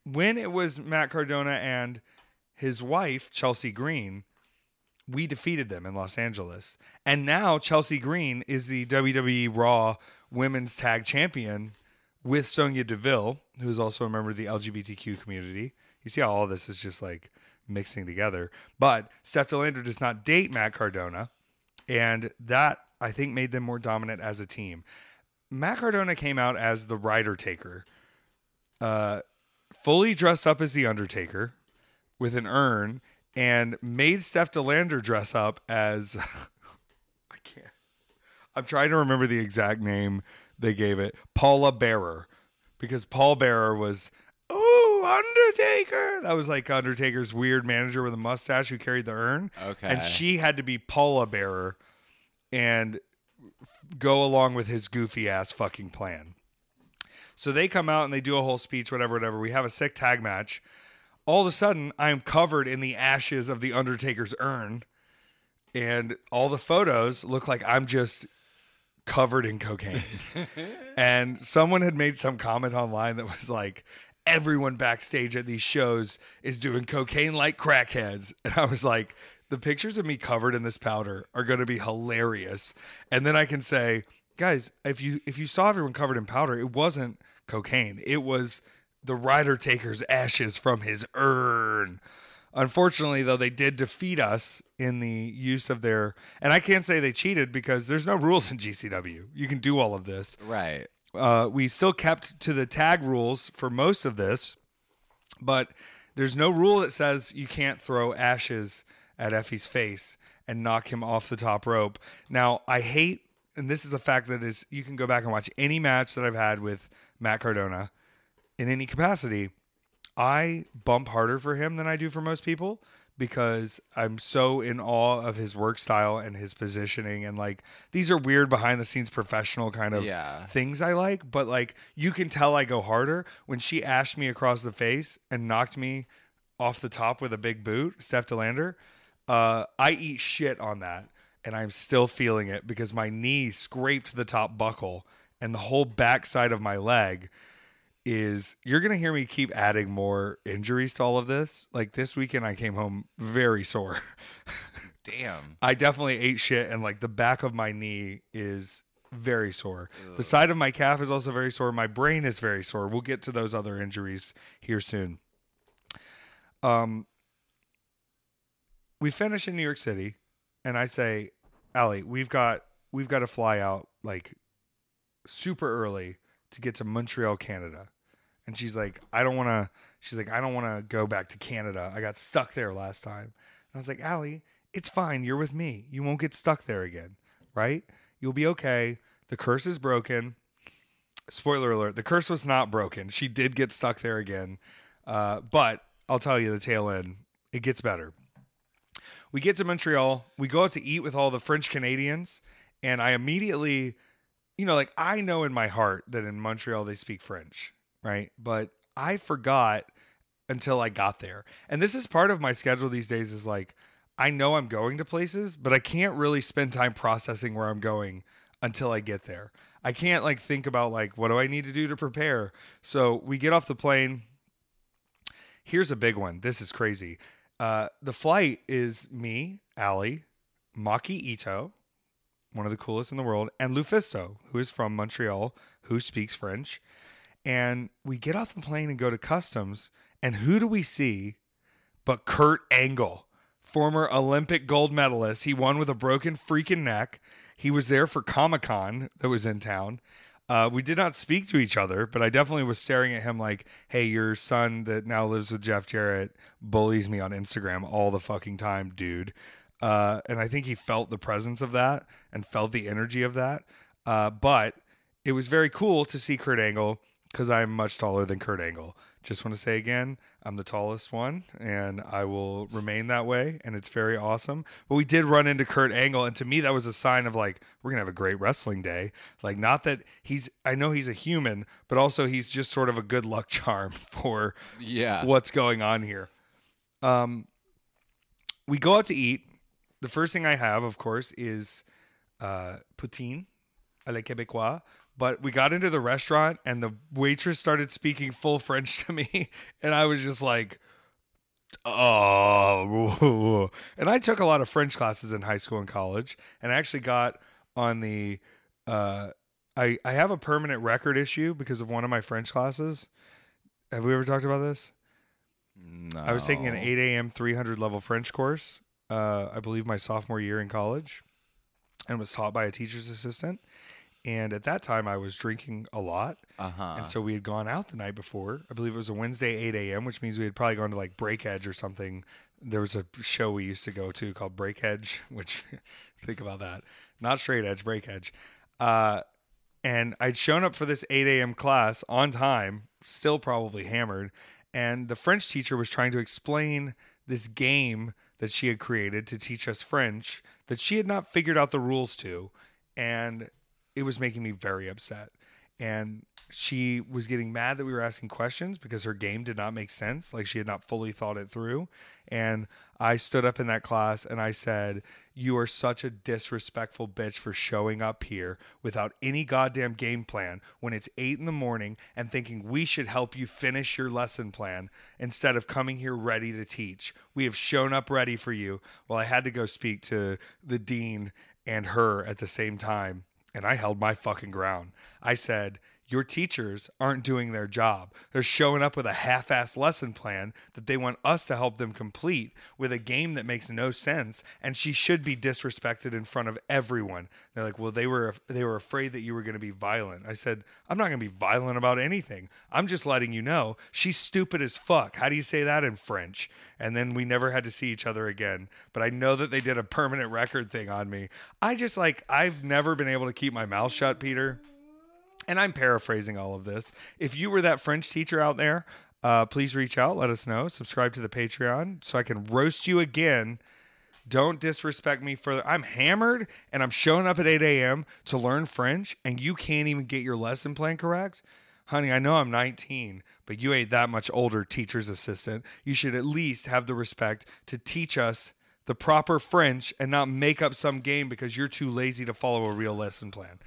S1: when it was Matt Cardona and his wife, Chelsea Green, we defeated them in Los Angeles. And now Chelsea Green is the WWE Raw Women's Tag Champion with Sonya Deville, who is also a member of the LGBTQ community. You see how all this is just like mixing together. But Steph De Lander does not date Matt Cardona, and that I think made them more dominant as a team. Matt Cardona came out as the Rider Taker, uh, fully dressed up as the Undertaker with an urn, and made Steph De Lander dress up as I can't. I'm trying to remember the exact name they gave it. Paula Bearer, because Paul Bearer was ooh Undertaker. That was like Undertaker's weird manager with a mustache who carried the urn.
S2: Okay.
S1: and she had to be Paula Bearer, and go along with his goofy ass fucking plan. So they come out and they do a whole speech, whatever, whatever. We have a sick tag match. All of a sudden, I am covered in the ashes of the Undertaker's urn, and all the photos look like I'm just covered in cocaine. and someone had made some comment online that was like, everyone backstage at these shows is doing cocaine like crackheads. And I was like, the pictures of me covered in this powder are going to be hilarious. And then I can say, guys, if you if you saw everyone covered in powder, it wasn't cocaine. It was the rider taker's ashes from his urn. Unfortunately, though, they did defeat us in the use of their. And I can't say they cheated because there's no rules in GCW. You can do all of this.
S2: Right.
S1: Uh, we still kept to the tag rules for most of this, but there's no rule that says you can't throw ashes at Effy's face and knock him off the top rope. Now, I hate, and this is a fact that is, you can go back and watch any match that I've had with Matt Cardona in any capacity. I bump harder for him than I do for most people because I'm so in awe of his work style and his positioning and like these are weird behind the scenes professional kind of
S2: Yeah.
S1: things I like, but like you can tell I go harder when she ashed me across the face and knocked me off the top with a big boot, Steph De Lander. Uh, I eat shit on that, and I'm still feeling it because my knee scraped the top buckle, and the whole backside of my leg is. You're gonna hear me keep adding more injuries to all of this. Like this weekend, I came home very sore.
S2: Damn.
S1: I definitely ate shit, and like the back of my knee is very sore. The side of my calf is also very sore. My brain is very sore. We'll get to those other injuries here soon. Um, we finish in New York City, and I say, Allie, we've got we've got to fly out like super early to get to Montreal, Canada. And she's like, I don't want to. She's like, I don't want to go back to Canada. I got stuck there last time. And I was like, Allie, it's fine. You're with me. You won't get stuck there again, right? You'll be okay. The curse is broken. Spoiler alert: the curse was not broken. She did get stuck there again, uh, but I'll tell you the tail end. It gets better. We get to Montreal. We go out to eat with all the French Canadians, and I immediately, you know, like I know in my heart that in Montreal they speak French, right? But I forgot until I got there. And this is part of my schedule these days is like I know I'm going to places, but I can't really spend time processing where I'm going until I get there. I can't like think about like what do I need to do to prepare. So we get off the plane. Here's a big one. This is crazy. Uh, the flight is me, Allie, Maki Ito, one of the coolest in the world, and Lufisto, who is from Montreal, who speaks French. And we get off the plane and go to customs. And who do we see but Kurt Angle, former Olympic gold medalist? He won with a broken freaking neck. He was there for Comic Con that was in town. Uh, we did not speak to each other, but I definitely was staring at him like, hey, your son that now lives with Jeff Jarrett bullies me on Instagram all the fucking time, dude. Uh, and I think he felt the presence of that and felt the energy of that. Uh, but it was very cool to see Kurt Angle because I'm much taller than Kurt Angle. Just want to say again, I'm the tallest one, and I will remain that way, and it's very awesome. But we did run into Kurt Angle, and to me, that was a sign of like we're gonna have a great wrestling day. Like, not that he's, I know he's a human, but also he's just sort of a good luck charm for
S2: Yeah.
S1: what's going on here. Um, we go out to eat. The first thing I have, of course, is uh, poutine à la québécois. But we got into the restaurant and the waitress started speaking full French to me, and I was just like, oh. And I took a lot of French classes in high school and college, and I actually got on the. Uh, I I have a permanent record issue because of one of my French classes. Have we ever talked about this?
S2: No.
S1: I was taking an 8 a.m. 300 level French course, uh, I believe my sophomore year in college, and was taught by a teacher's assistant. And at that time, I was drinking a lot.
S2: Uh huh.
S1: And so we had gone out the night before. I believe it was a Wednesday, 8 a.m., which means we had probably gone to like Break Edge or something. There was a show we used to go to called Break Edge, which think about that. Not straight edge, break edge. Uh, and I'd shown up for this 8 a.m. class on time, still probably hammered. And the French teacher was trying to explain this game that she had created to teach us French that she had not figured out the rules to. And it was making me very upset. And she was getting mad that we were asking questions because her game did not make sense. Like she had not fully thought it through. And I stood up in that class and I said, You are such a disrespectful bitch for showing up here without any goddamn game plan when it's eight in the morning and thinking we should help you finish your lesson plan instead of coming here ready to teach. We have shown up ready for you. Well, I had to go speak to the dean and her at the same time and I held my fucking ground. I said, Your teachers aren't doing their job. They're showing up with a half assed lesson plan that they want us to help them complete with a game that makes no sense. And she should be disrespected in front of everyone. They're like, Well, they were they were afraid that you were gonna be violent. I said, I'm not gonna be violent about anything. I'm just letting you know she's stupid as fuck. How do you say that in French? And then we never had to see each other again. But I know that they did a permanent record thing on me. I just like I've never been able to keep my mouth shut, Peter and I'm paraphrasing all of this. If you were that French teacher out there, uh, please reach out. Let us know. Subscribe to the Patreon so I can roast you again. Don't disrespect me further. I'm hammered and I'm showing up at 8 a.m. to learn French, and you can't even get your lesson plan correct. Honey, I know I'm 19, but you ain't that much older, teacher's assistant. You should at least have the respect to teach us the proper French and not make up some game because you're too lazy to follow a real lesson plan.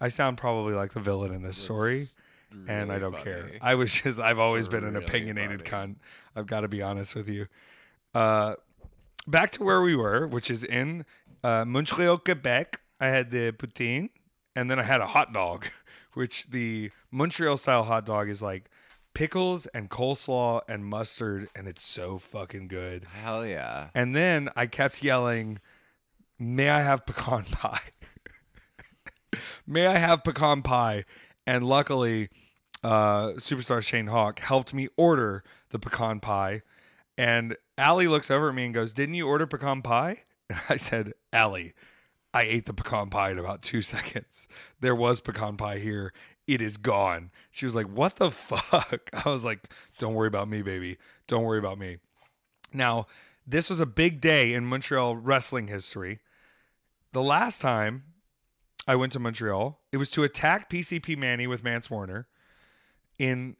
S1: I sound probably like the villain in this story, and I don't care. I was just I've always been an
S2: really
S1: opinionated
S2: funny.
S1: cunt. I've got to be honest with you. Uh, back to where we were, which is in uh, Montreal, Quebec. I had the poutine, and then I had a hot dog, which the Montreal style hot dog is like pickles and coleslaw and mustard, and it's so fucking good.
S2: Hell yeah.
S1: And then I kept yelling, May I have pecan pie? May I have pecan pie? And luckily, uh, superstar Shane Hawk helped me order the pecan pie. And Allie looks over at me and goes, Didn't you order pecan pie? And I said, Allie, I ate the pecan pie in about two seconds. There was pecan pie here. It is gone. She was like, What the fuck? I was like, Don't worry about me, baby. Don't worry about me. Now, this was a big day in Montreal wrestling history. The last time I went to Montreal, it was to attack PCP Manny with Mance Warner in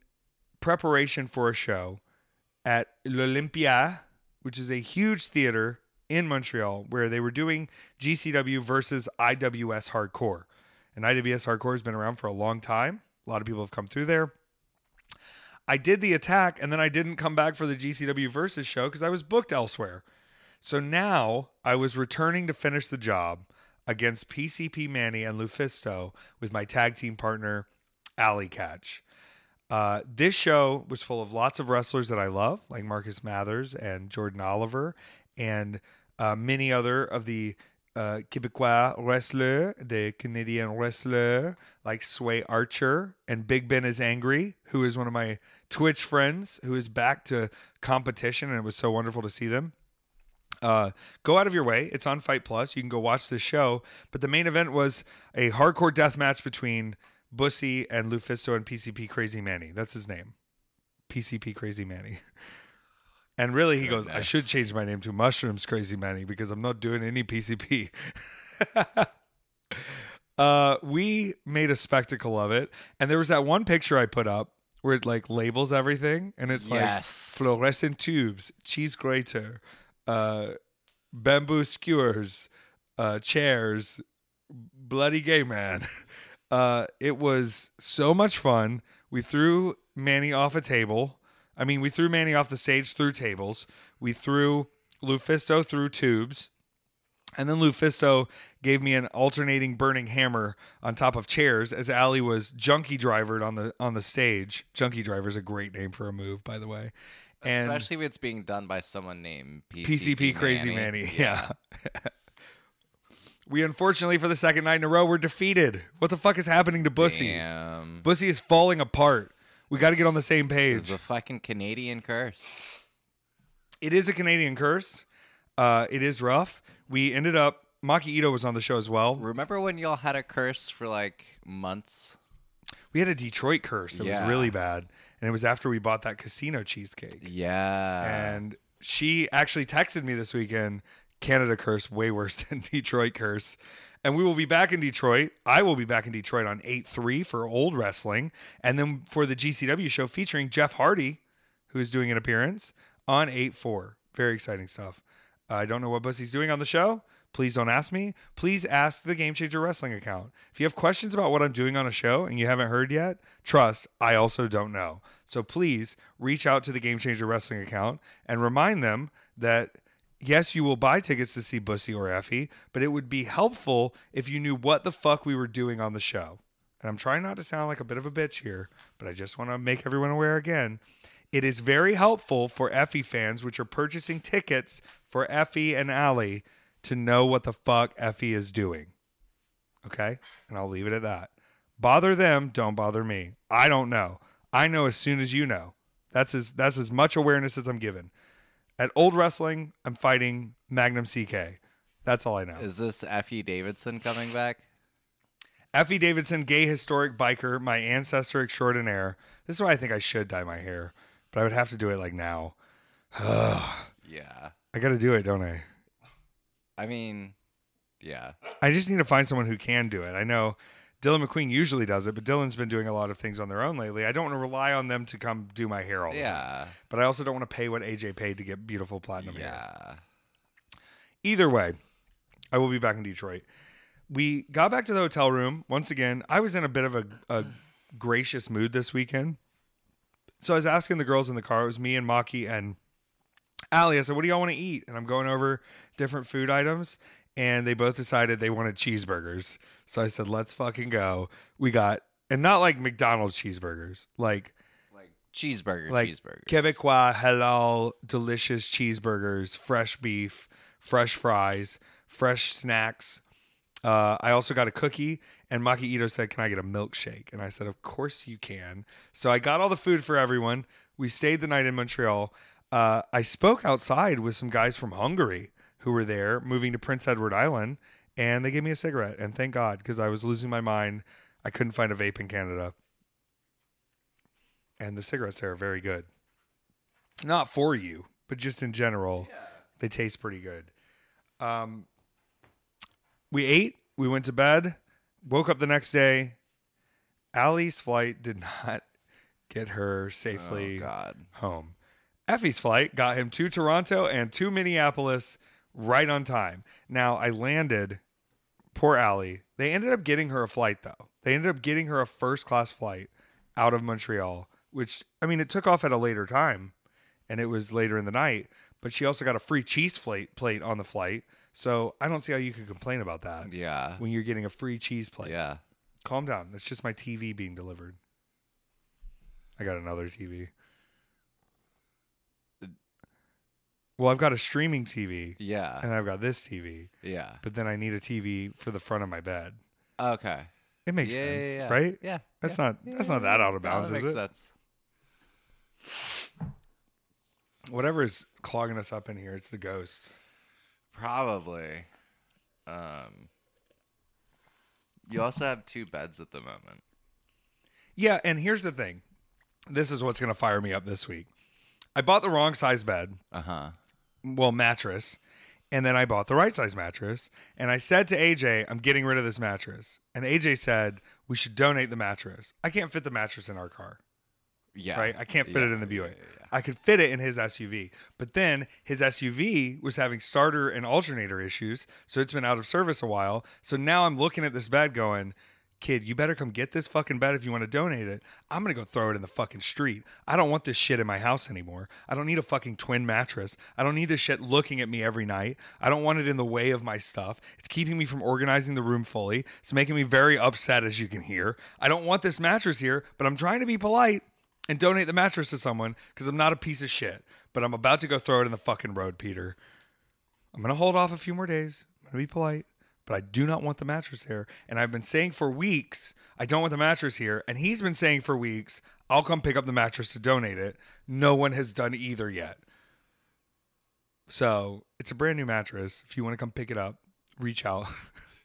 S1: preparation for a show at l'Olympia, which is a huge theater in Montreal where they were doing GCW versus IWS Hardcore. And IWS Hardcore has been around for a long time. A lot of people have come through there. I did the attack and then I didn't come back for the GCW versus show because I was booked elsewhere. So now I was returning to finish the job against PCP Manny and Lufisto with my tag team partner, Allie Katch. Uh, this show was full of lots of wrestlers that I love, like Marcus Mathers and Jordan Oliver, and uh, many other of the uh, Quebecois wrestlers, the Canadian wrestler like Sway Archer and Big Ben is Angry, who is one of my Twitch friends who is back to competition, and it was so wonderful to see them. Uh, go out of your way. It's on Fight Plus. You can go watch this show. But the main event was a hardcore death match between Bussy and Lufisto and PCP Crazy Manny. That's his name. PCP Crazy Manny. And really, he goes, I should change my name to Mushrooms Crazy Manny because I'm not doing any PCP. uh, we made a spectacle of it. And there was that one picture I put up where it like labels everything. And it's like fluorescent tubes, cheese grater, uh, bamboo skewers, uh, chairs, bloody gay man. Uh, it was so much fun. We threw Manny off a table. I mean, we threw Manny off the stage through tables. We threw Lufisto through tubes. And then Lufisto gave me an alternating burning hammer on top of chairs as Allie was junkie drivered on the on the stage. Junkie driver is a great name for a move, by the way. And
S2: Especially if it's being done by someone named PCP,
S1: PCP Crazy Manny. Yeah. we unfortunately for the second night in a row were defeated. What the fuck is happening to Bussy?
S2: Damn.
S1: Bussy is falling apart. We got to get on the same page.
S2: The fucking Canadian curse.
S1: It is a Canadian curse. Uh, it is rough. We ended up. Maki Ito was on the show as well.
S2: Remember when y'all had a curse for like months?
S1: We had a Detroit curse It
S2: Yeah.
S1: was really bad, and it was after we bought that casino cheesecake.
S2: Yeah.
S1: And she actually texted me this weekend. Canada curse way worse than Detroit curse. And we will be back in Detroit. I will be back in Detroit on 8 3 for old wrestling. And then for the GCW show featuring Jeff Hardy, who is doing an appearance on 8 4. Very exciting stuff. I don't know what Bussy's doing on the show. Please don't ask me. Please ask the Game Changer Wrestling account. If you have questions about what I'm doing on a show and you haven't heard yet, trust, I also don't know. So please reach out to the Game Changer Wrestling account and remind them that yes, you will buy tickets to see Bussy or Effy, but it would be helpful if you knew what the fuck we were doing on the show. And I'm trying not to sound like a bit of a bitch here, but I just want to make everyone aware again. It is very helpful for Effy fans, which are purchasing tickets for Effy and Allie, to know what the fuck Effy is doing. Okay? And I'll leave it at that. Bother them, don't bother me. I don't know. I know as soon as you know. That's as that's as much awareness as I'm given. At old wrestling, I'm fighting Magnum CK. That's all I know.
S2: Is this Effy Davidson coming back?
S1: Effy Davidson, gay historic biker, my ancestor extraordinaire. This is why I think I should dye my hair, but I would have to do it like now.
S2: Yeah.
S1: I got to do it, don't I?
S2: I mean, yeah.
S1: I just need to find someone who can do it. I know Dylan McQueen usually does it, but Dylan's been doing a lot of things on their own lately. I don't want to rely on them to come do my hair all the time.
S2: Yeah.
S1: But I also don't want to pay what AJ paid to get beautiful platinum hair.
S2: Yeah.
S1: Either way, I will be back in Detroit. We got back to the hotel room. Once again, I was in a bit of a, a gracious mood this weekend. So I was asking the girls in the car, it was me and Maki and Allie. I said, What do y'all want to eat? And I'm going over different food items. And they both decided they wanted cheeseburgers. So I said, Let's fucking go. We got, and not like McDonald's cheeseburgers, like
S2: Like cheeseburger,
S1: like
S2: cheeseburger.
S1: Quebecois halal delicious cheeseburgers, fresh beef, fresh fries, fresh snacks. Uh, I also got a cookie, and Maki Ito said, "Can I get a milkshake?" And I said, "Of course you can." So I got all the food for everyone. We stayed the night in Montreal. Uh, I spoke outside with some guys from Hungary who were there, moving to Prince Edward Island, and they gave me a cigarette. And thank God, because I was losing my mind. I couldn't find a vape in Canada and the cigarettes there are very good. Not for you, but just in general, they taste pretty good. Um, we ate, we went to bed, woke up the next day. Allie's flight did not get her
S2: oh
S1: safely
S2: God.
S1: home. Effy's flight got him to Toronto and to Minneapolis right on time. Now I landed. Poor Allie. They ended up getting her a flight though. They ended up getting her a first class flight out of Montreal, which I mean it took off at a later time, and it was later in the night. But she also got a free cheese plate plate on the flight. So I don't see how you could complain about that
S2: Yeah.
S1: when you're getting a free cheese plate.
S2: Yeah.
S1: Calm down. It's just my TV being delivered. I got another TV. Well, I've got a streaming TV
S2: Yeah.
S1: and I've got this TV,
S2: Yeah.
S1: but then I need a TV for the front of my bed.
S2: Okay.
S1: It makes
S2: yeah,
S1: sense,
S2: yeah, yeah.
S1: right?
S2: Yeah.
S1: That's not that's not that out of
S2: No,
S1: bounds,
S2: that
S1: is it?
S2: sense.
S1: Whatever is clogging us up in here, it's the ghosts.
S2: Probably. Um. You also have two beds at the moment.
S1: Yeah, and here's the thing. This is what's going to fire me up this week. I bought the wrong size bed.
S2: Uh huh.
S1: Well mattress and then i bought the right size mattress and i said to aj i'm getting rid of this mattress and aj said we should donate the mattress i can't fit the mattress in our car
S2: Yeah.
S1: right? I can't fit
S2: Yeah,
S1: it in the Buick.
S2: yeah, yeah.
S1: I could fit it in his SUV, but then his SUV was having starter and alternator issues, so it's been out of service a while. So now I'm looking at this bed going, kid, you better come get this fucking bed if you want to donate it. I'm gonna go throw it in the fucking street. I don't want this shit in my house anymore. I don't need a fucking twin mattress. I don't need this shit looking at me every night. I don't want it in the way of my stuff. It's keeping me from organizing the room fully. It's making me very upset, as you can hear. I don't want this mattress here, but I'm trying to be polite and donate the mattress to someone because I'm not a piece of shit. But I'm about to go throw it in the fucking road, Peter. I'm gonna hold off a few more days. I'm gonna be polite, but I do not want the mattress here. And I've been saying for weeks I don't want the mattress here, and he's been saying for weeks I'll come pick up the mattress to donate it. No one has done either yet. So it's a brand new mattress. If you want to come pick it up, reach out.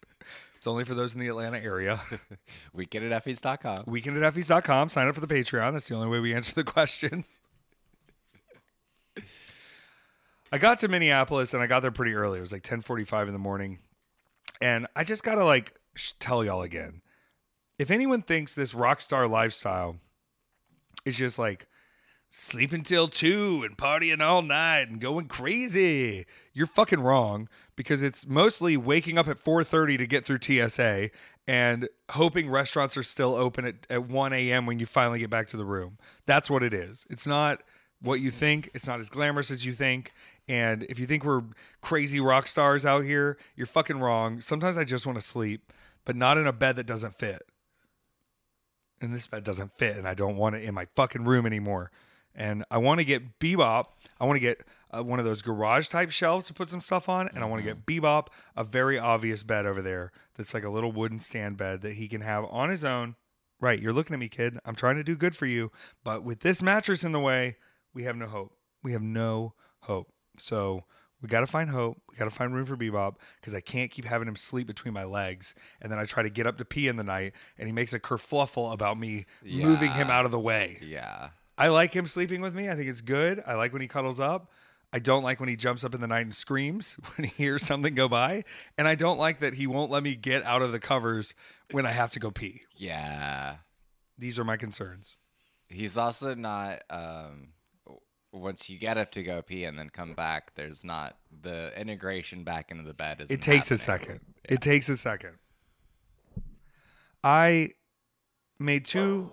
S1: it's only for those in the Atlanta area.
S2: Weekend at Effy's.com.
S1: Weekend at Effy's.com. Sign up for the Patreon. That's the only way we answer the questions. I got to Minneapolis and I got there pretty early. It was like 10:45 in the morning. And I just got to like sh- tell y'all again. If anyone thinks this rock star lifestyle is just like sleeping till 2 and partying all night and going crazy, you're fucking wrong because it's mostly waking up at 4:30 to get through TSA and hoping restaurants are still open at, at 1 a.m. when you finally get back to the room. That's what it is. It's not what you think. It's not as glamorous as you think. And if you think we're crazy rock stars out here, you're fucking wrong. Sometimes I just want to sleep, but not in a bed that doesn't fit. And this bed doesn't fit, and I don't want it in my fucking room anymore. And I want to get Bebop. I want to get uh, one of those garage type shelves to put some stuff on, and I want to get Bebop a very obvious bed over there that's like a little wooden stand bed that he can have on his own. Right, you're looking at me, kid. I'm trying to do good for you, but with this mattress in the way, we have no hope. We have no hope. So we got to find hope. We got to find room for Bebop because I can't keep having him sleep between my legs. And then I try to get up to pee in the night, and he makes a kerfluffle about me moving him out of the way.
S2: Yeah.
S1: I like him sleeping with me. I think it's good. I like when he cuddles up. I don't like when he jumps up in the night and screams when he hears something go by. And I don't like that he won't let me get out of the covers when I have to go pee.
S2: Yeah.
S1: These are my concerns.
S2: He's also not um once you get up to go pee and then come back, there's not the integration back into the bed is
S1: It takes a second. It takes a second. I made two.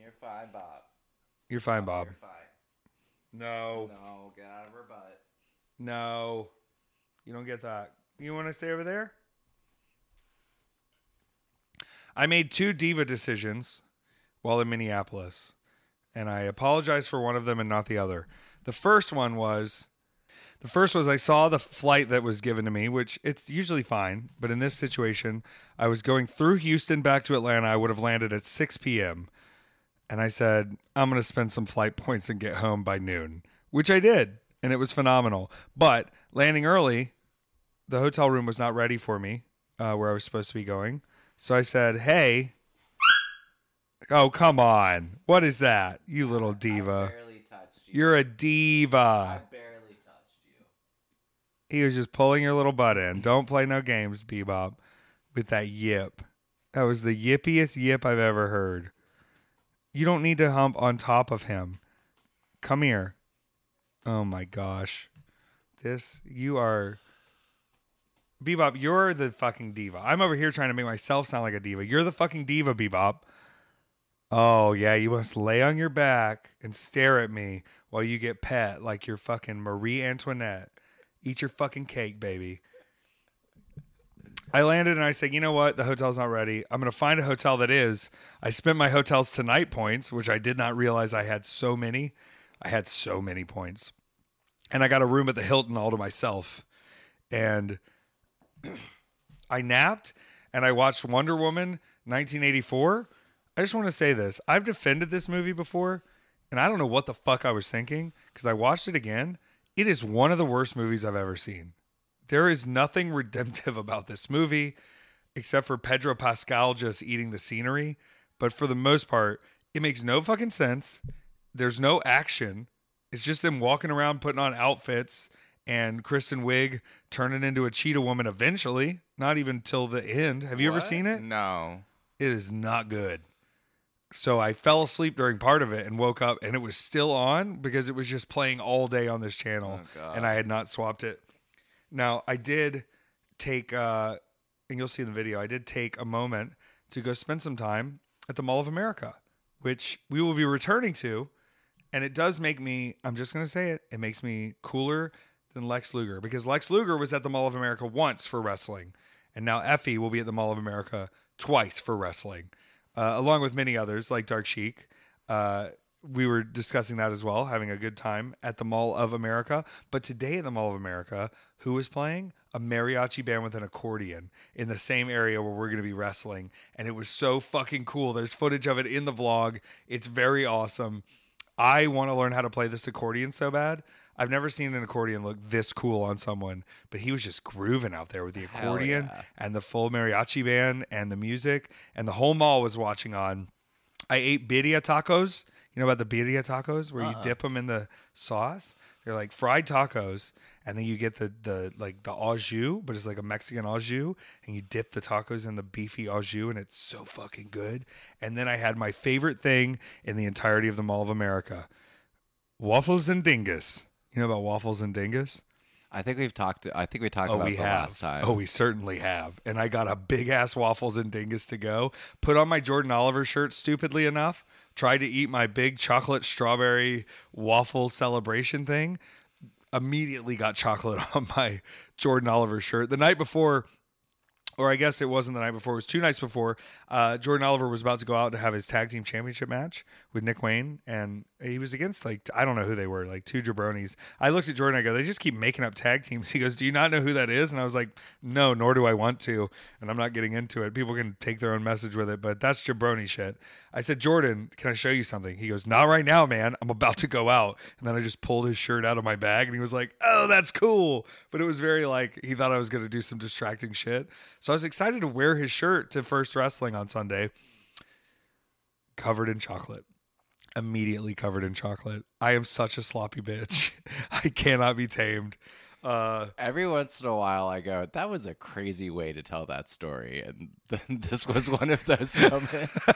S2: You're fine, Bob.
S1: You're fine, oh, Bob.
S2: You're fine.
S1: No,
S2: No, get out of her butt.
S1: no. You don't get that. You want to stay over there? I made two diva decisions while in Minneapolis, and I apologize for one of them and not the other. The first one was the first was I saw the flight that was given to me, which it's usually fine, but in this situation, I was going through Houston back to Atlanta. I would have landed at 6 p.m. And I said, I'm going to spend some flight points and get home by noon, which I did. And it was phenomenal. But landing early, the hotel room was not ready for me uh, where I was supposed to be going. So I said, Hey, oh, come on. What is that? You little diva.
S2: Barely touched you.
S1: You're a diva.
S2: barely touched you.
S1: He was just pulling your little butt in. Don't play no games, Bebop, with that yip. That was the yippiest yip I've ever heard. You don't need to hump on top of him. Come here. Oh my gosh. This, you are. Bebop, you're the fucking diva. I'm over here trying to make myself sound like a diva. You're the fucking diva, Bebop. Oh, yeah, you must lay on your back and stare at me while you get pet like you're fucking Marie Antoinette. Eat your fucking cake, baby. I landed and I said, you know what? The hotel's not ready. I'm going to find a hotel that is. I spent my hotels tonight points, which I did not realize I had so many. I had so many points. And I got a room at the Hilton all to myself. And I napped and I watched Wonder Woman 1984. I just want to say this. I've defended this movie before, and I don't know what the fuck I was thinking because I watched it again. It is one of the worst movies I've ever seen. There is nothing redemptive about this movie except for Pedro Pascal just eating the scenery. But for the most part, it makes no fucking sense. There's no action. It's just them walking around putting on outfits and Kristen Wiig turning into a cheetah woman eventually. not even till the end. Have you ever seen it?
S2: No.
S1: It is not good. So I fell asleep during part of it and woke up and it was still on because it was just playing all day on this channel
S2: Oh,
S1: and I had not swapped it. Now I did take uh and you'll see in the video, I did take a moment to go spend some time at the Mall of America, which we will be returning to. And it does make me, I'm just going to say it, it makes me cooler than Lex Luger because Lex Luger was at the Mall of America once for wrestling. And now Effy will be at the Mall of America twice for wrestling, uh, along with many others like Dark Sheik. Uh, we were discussing that as well, having a good time at the Mall of America. But today at the Mall of America, who is playing? A mariachi band with an accordion in the same area where we're going to be wrestling. And it was so fucking cool. There's footage of it in the vlog. It's very awesome. I want to learn how to play this accordion so bad. I've never seen an accordion look this cool on someone, but he was just grooving out there with the accordion
S2: yeah.
S1: and the full mariachi band and the music, and the whole mall was watching on. I ate birria tacos. You know about the birria tacos where you uh-uh. dip them in the sauce? They're like fried tacos, and then you get the the like the au jus, but it's like a Mexican au jus, and you dip the tacos in the beefy au jus, and it's so fucking good. And then I had my favorite thing in the entirety of the Mall of America: waffles and dingus. You know about waffles and dingus?
S2: I think we've talked. I think we talked
S1: Oh,
S2: about
S1: we
S2: the
S1: have.
S2: last time.
S1: Oh, we certainly have. And I got a big ass waffles and dingus to go. Put on my Jordan Oliver shirt, stupidly enough. Tried to eat my big chocolate strawberry waffle celebration thing. Immediately got chocolate on my Jordan Oliver shirt. The night before, or I guess it wasn't the night before, it was two nights before. Uh, Jordan Oliver was about to go out to have his tag team championship match with Nick Wayne, and he was against like I don't know who they were, like two jabronis. I looked at Jordan, I go, they just keep making up tag teams. He goes, Do you not know who that is? And I was like, No, nor do I want to, and I'm not getting into it. People can take their own message with it, but that's jabroni shit. I said, Jordan, can I show you something? He goes, Not right now, man. I'm about to go out, and then I just pulled his shirt out of my bag, and he was like, Oh, that's cool. But it was very like he thought I was gonna do some distracting shit. So I was excited to wear his shirt to first wrestling on Sunday covered in chocolate. Immediately covered in chocolate. I am such a sloppy bitch. I cannot be tamed. Uh,
S2: Every once in a while, I go, "That was a crazy way to tell that story," and then this was one of those moments.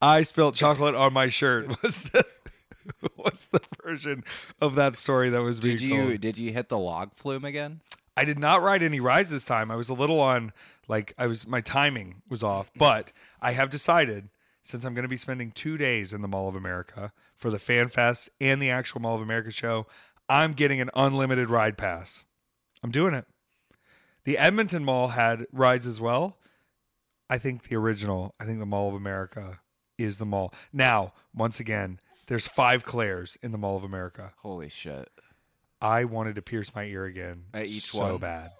S1: I spilled chocolate on my shirt. What's the what's the version of that story that was being
S2: did you
S1: told?
S2: did you hit the log flume again?
S1: I did not ride any rides this time. I was a little on like I was my timing was off, but I have decided since I'm going to be spending 2 days in the Mall of America for the Fan Fest and the actual Mall of America show, I'm getting an unlimited ride pass. I'm doing it. The Edmonton Mall had rides as well. I think the original, I think the Mall of America is the mall. Now, once again, there's five Claire's in the Mall of America.
S2: Holy shit!
S1: I wanted to pierce my ear again.
S2: At each
S1: so
S2: one?
S1: bad.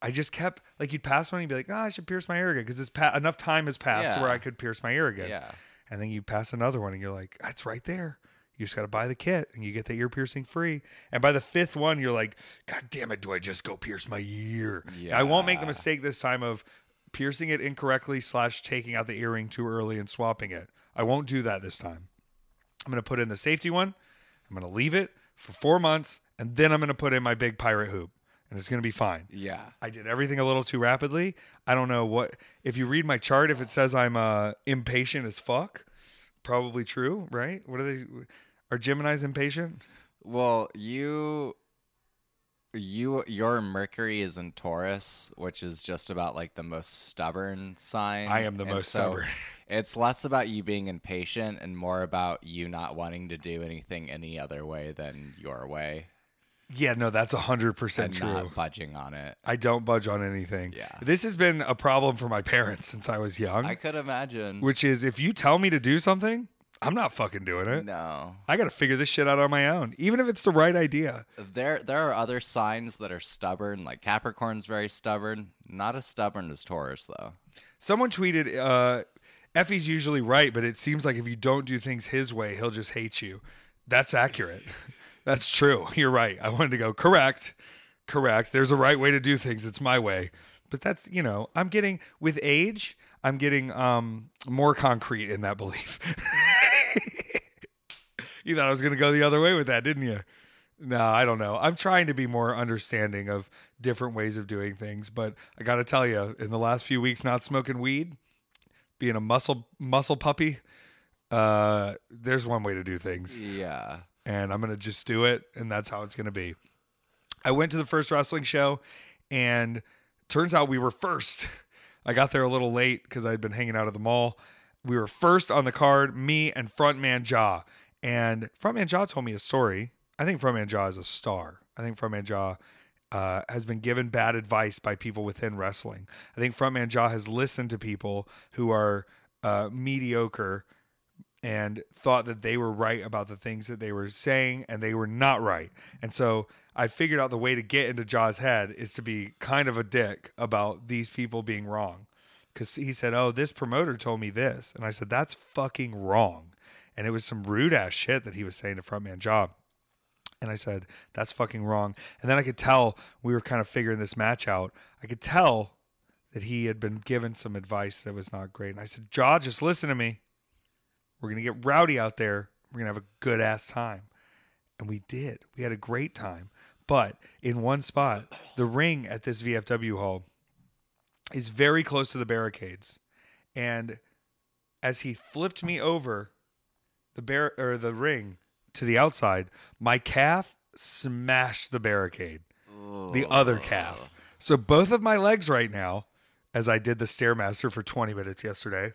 S1: I just kept like you'd pass one, and you'd be like, "Ah, I should pierce my ear again," because pa- enough time has passed to where I could pierce my ear again.
S2: Yeah.
S1: And then you pass another one, and you're like, "That's right there." You just got to buy the kit, and you get the ear piercing free. And by the fifth one, you're like, "God damn it, do I just go pierce my ear?" Yeah, I won't make the mistake this time of piercing it incorrectly slash taking out the earring too early and swapping it. I won't do that this time. I'm going to put in the safety one. I'm going to leave it for four months, and then I'm going to put in my big pirate hoop, and it's going to be fine.
S2: Yeah.
S1: I did everything a little too rapidly. I don't know what. If you read my chart, if it says I'm uh, impatient as fuck, probably true, right? What are they? Are Gemini's impatient?
S2: Well, you you your Mercury is in Taurus, which is just about like the most stubborn sign.
S1: I am the
S2: And
S1: most
S2: so
S1: stubborn.
S2: It's less about you being impatient and more about you not wanting to do anything any other way than your way
S1: Yeah, no, that's hundred percent
S2: and
S1: true.
S2: not budging on it.
S1: I don't budge on anything.
S2: Yeah.
S1: This has been a problem for my parents since I was young,
S2: I could imagine.
S1: which is if you tell me to do something, I'm not fucking doing it.
S2: no.
S1: I got to figure this shit out on my own, even if it's the right idea.
S2: There there are other signs that are stubborn, like Capricorn's very stubborn. Not as stubborn as Taurus though.
S1: Someone tweeted, uh, Effy's usually right, but it seems like if you don't do things his way, he'll just hate you. That's accurate. That's true. You're right. I wanted to go correct. Correct. There's a right way to do things. It's my way. But that's, you know, I'm getting with age, I'm getting um more concrete in that belief. you thought I was going to go the other way with that, didn't you? No, I don't know. I'm trying to be more understanding of different ways of doing things, but I got to tell you, in the last few weeks, not smoking weed, being a muscle muscle puppy, uh, there's one way to do things,
S2: Yeah.
S1: And I'm gonna just do it, and that's how it's gonna be. I went to the first wrestling show, and turns out we were first. I got there a little late because I'd been hanging out at the mall. We were first on the card, me and Frontman Jaw. And Frontman Jaw told me a story. I think Frontman Jaw is a star. I think Frontman Jaw uh, has been given bad advice by people within wrestling. I think Frontman Jaw has listened to people who are uh, mediocre and thought that they were right about the things that they were saying and they were not right. And so I figured out the way to get into Jaw's head is to be kind of a dick about these people being wrong. Because he said, Oh, this promoter told me this. And I said, That's fucking wrong. And it was some rude ass shit that he was saying to Frontman Jaw. And I said, That's fucking wrong. And then I could tell we were kind of figuring this match out. I could tell that he had been given some advice that was not great. And I said, Jaw, just listen to me. We're going to get rowdy out there. We're going to have a good ass time. And we did. We had a great time. But in one spot, the ring at this VFW hall is very close to the barricades. And as he flipped me over the bar or the ring to the outside, my calf smashed the barricade. The other calf. So both of my legs right now, as I did the stairmaster for 20 minutes yesterday,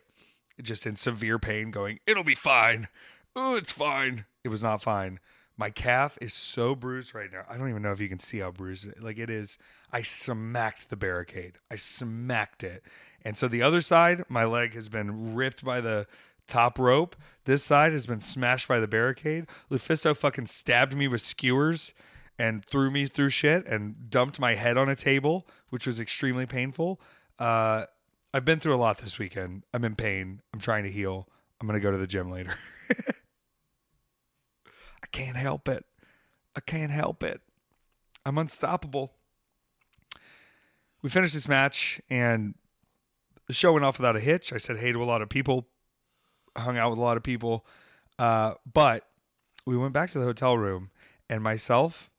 S1: just in severe pain, going, it'll be fine. Oh, it's fine. It was not fine. My calf is so bruised right now. I don't even know if you can see how bruised it. Like it is. I smacked the barricade. I smacked it. And so the other side, my leg has been ripped by the top rope. This side has been smashed by the barricade. Lufisto fucking stabbed me with skewers and threw me through shit and dumped my head on a table, which was extremely painful. Uh, I've been through a lot this weekend. I'm in pain. I'm trying to heal. I'm going to go to the gym later. I can't help it. I can't help it. I'm unstoppable. We finished this match and the show went off without a hitch. I said hey to a lot of people, hung out with a lot of people. Uh, but we went back to the hotel room and myself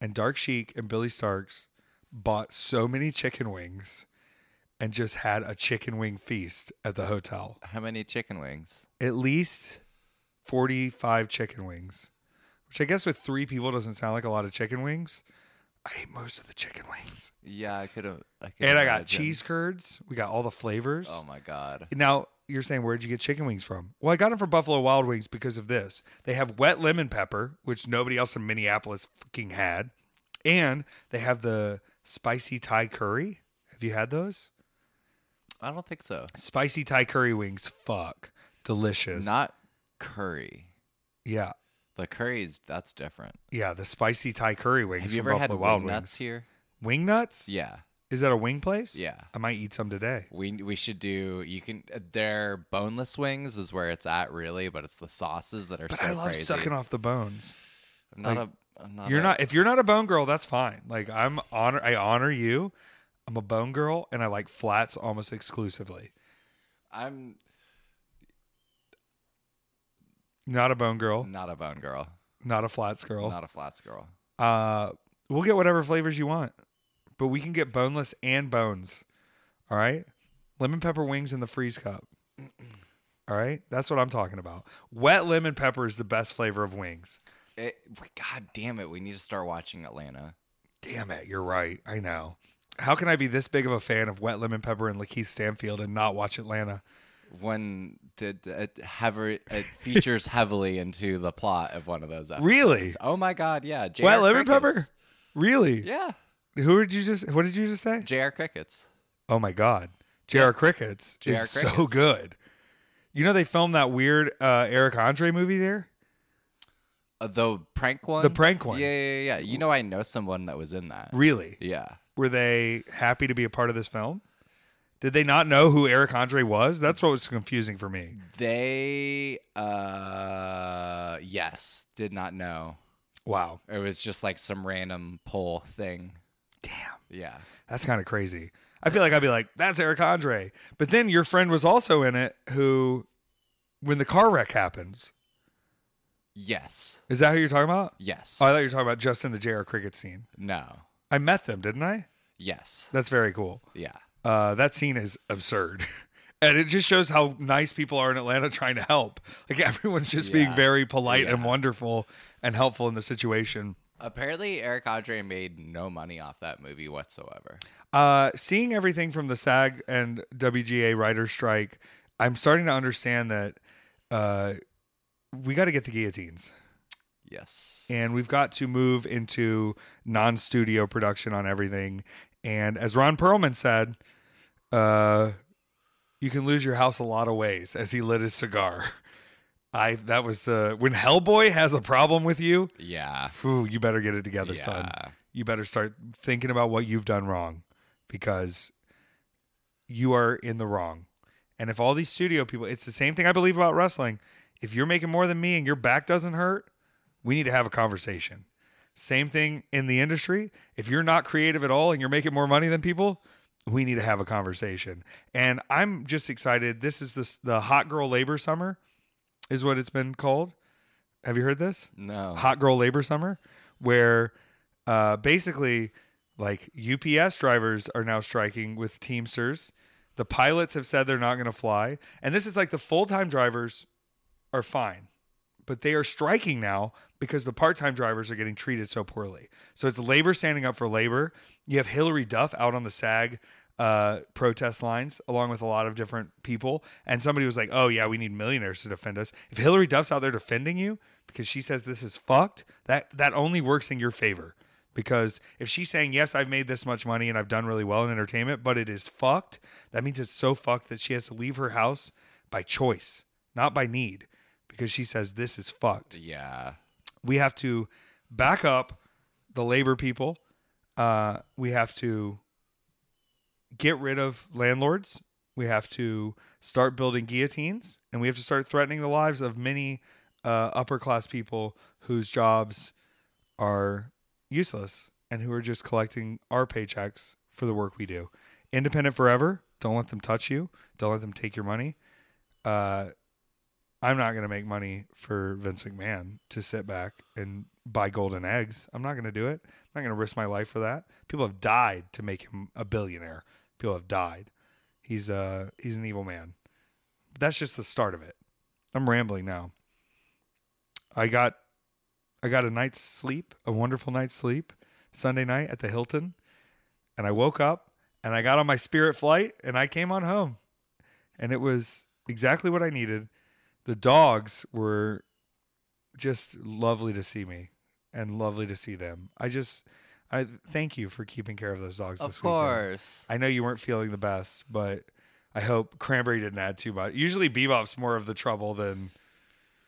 S1: and Dark Sheik and Billie Starkz bought so many chicken wings and just had a chicken wing feast at the hotel.
S2: How many chicken wings?
S1: At least 45 chicken wings, which I guess with three people doesn't sound like a lot of chicken wings. I ate most of the chicken wings.
S2: Yeah, I could have.
S1: And I got cheese curds. We got all the flavors.
S2: Oh my god.
S1: Now, you're saying where'd you get chicken wings from? Well, I got them from Buffalo Wild Wings because of this. They have wet lemon pepper, which nobody else in Minneapolis fucking had. And they have the spicy Thai curry. Have you had those?
S2: I don't think so.
S1: Spicy Thai curry wings, fuck. Delicious.
S2: Not curry.
S1: Yeah.
S2: The curries, that's different.
S1: Yeah, the spicy Thai curry wings.
S2: Have you
S1: from
S2: ever had
S1: Buffalo
S2: wing
S1: Wild
S2: nuts
S1: Wings.
S2: here?
S1: Wing nuts?
S2: Yeah.
S1: Is that a wing place?
S2: Yeah.
S1: I might eat some today.
S2: We we should do. You can. Uh, their boneless wings is where it's at, really, but it's the sauces that are
S1: But
S2: so
S1: I love
S2: crazy.
S1: sucking off the bones.
S2: I'm not
S1: like,
S2: a. I'm not
S1: You're
S2: a-
S1: not if you're not a bone girl, that's fine. Like I'm honor I honor you. I'm a bone girl and I like flats almost exclusively.
S2: I'm
S1: Not a bone girl,
S2: not a bone girl.
S1: not a flats girl.
S2: Not a flats girl.
S1: Uh we'll get whatever flavors you want. But we can get boneless and bones. All right? Lemon pepper wings in the freeze cup. All right? That's what I'm talking about. Wet lemon pepper is the best flavor of wings.
S2: It, God damn it! We need to start watching Atlanta.
S1: Damn it, you're right. I know. How can I be this big of a fan of wet lemon pepper and Lakeith Stanfield and not watch Atlanta?
S2: When did it, heavy, it features heavily into the plot of one of those episodes.
S1: Really?
S2: Oh my god! Yeah. JR
S1: Wet lemon
S2: Crickets.
S1: pepper? Really?
S2: Yeah.
S1: Who did you just? What did you just say?
S2: Jr. Crickets.
S1: Oh my God, J.R. Crickets
S2: J.R.
S1: is so good. You know they filmed that weird uh, Eric Andre movie there.
S2: Uh, the prank one.
S1: The prank one.
S2: Yeah, yeah, yeah. You know, I know someone that was in that.
S1: Really?
S2: Yeah.
S1: Were they happy to be a part of this film? Did they not know who Eric Andre was? That's what was confusing for me.
S2: They, uh, yes, did not know.
S1: Wow,
S2: It was just like some random poll thing.
S1: damn,
S2: Yeah.
S1: that's kind of crazy. I feel like I'd be like, "That's Eric Andre," but then your friend was also in it. Who, when the car wreck happens,
S2: Yes.
S1: Is that who you're talking about?
S2: Yes.
S1: Oh, I thought you were talking about just in the JR cricket scene.
S2: no.
S1: I met them, didn't I?
S2: Yes.
S1: That's very cool.
S2: Yeah.
S1: Uh, that scene is absurd. And it just shows how nice people are in Atlanta trying to help. Like everyone's just being very polite and wonderful and helpful in the situation.
S2: Apparently, Eric Andre made no money off that movie whatsoever.
S1: Uh, seeing everything from the SAG and WGA writer's strike, I'm starting to understand that uh, we got to get the guillotines.
S2: Yes.
S1: and we've got to move into non-studio production on everything. And as Ron Perlman said, uh, you can lose your house a lot of ways. As he lit his cigar, I that was the when Hellboy has a problem with you.
S2: yeah.
S1: You better get it together, son. You better start thinking about what you've done wrong, because you are in the wrong. And if all these studio people, it's the same thing I believe about wrestling. If you're making more than me and your back doesn't hurt, we need to have a conversation. Same thing in the industry. If you're not creative at all and you're making more money than people, we need to have a conversation. And I'm just excited. This is the the hot girl labor summer, is what it's been called. Have you heard this?
S2: No.
S1: Hot Girl Labor Summer, where uh, basically like UPS drivers are now striking with Teamsters. The pilots have said they're not going to fly. And this is like the full time drivers are fine, but they are striking now because the part time drivers are getting treated so poorly. So it's labor standing up for labor. You have Hilary Duff out on the SAG uh, protest lines along with a lot of different people. And somebody was like, oh, yeah, we need millionaires to defend us. If Hilary Duff's out there defending you because she says this is fucked, that, that only works in your favor. Because if she's saying, yes, I've made this much money and I've done really well in entertainment, but it is fucked, that means it's so fucked that she has to leave her house by choice, not by need, because she says this is fucked
S2: Yeah.
S1: we have to back up the labor people. Uh, we have to get rid of landlords. We have to start building guillotines, and we have to start threatening the lives of many uh, upper class people whose jobs are useless and who are just collecting our paychecks for the work we do. Independent forever. Don't let them touch you. Don't let them take your money. Uh, I'm not going to make money for Vince McMahon to sit back and buy golden eggs. I'm not going to do it. I'm not going to risk my life for that. People have died to make him a billionaire. People have died. He's uh he's an evil man. That's just the start of it. I'm rambling now. I got I got a night's sleep, a wonderful night's sleep Sunday night at the Hilton, and I woke up and I got on my Spirit flight and I came on home. And it was exactly what I needed the dogs were just lovely to see me and lovely to see them. I just I thank you for keeping care of those dogs
S2: Of
S1: this weekend.
S2: Of course.
S1: I know you weren't feeling the best, but I hope Cranberry didn't add too much. Usually Bebop's more of the trouble than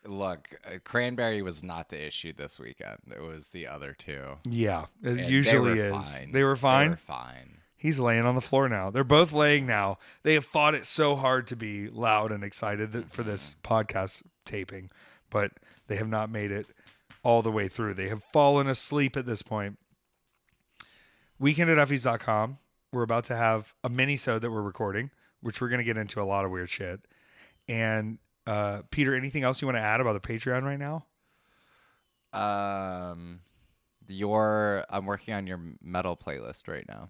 S2: Look, uh, Cranberry was not the issue this weekend. It was the other two.
S1: yeah, it
S2: And
S1: usually
S2: they were
S1: is.
S2: Fine.
S1: They were fine.
S2: They were fine.
S1: He's laying on the floor now. They're both laying now. They have fought it so hard to be loud and excited for this podcast taping, but they have not made it all the way through. They have fallen asleep at this point. Weekend at Effy's.com. We're about to have a mini sode that we're recording, which we're going to get into a lot of weird shit. And uh, Peter, anything else you want to add about the Patreon right now?
S2: Um, your I'm working on your metal playlist right now.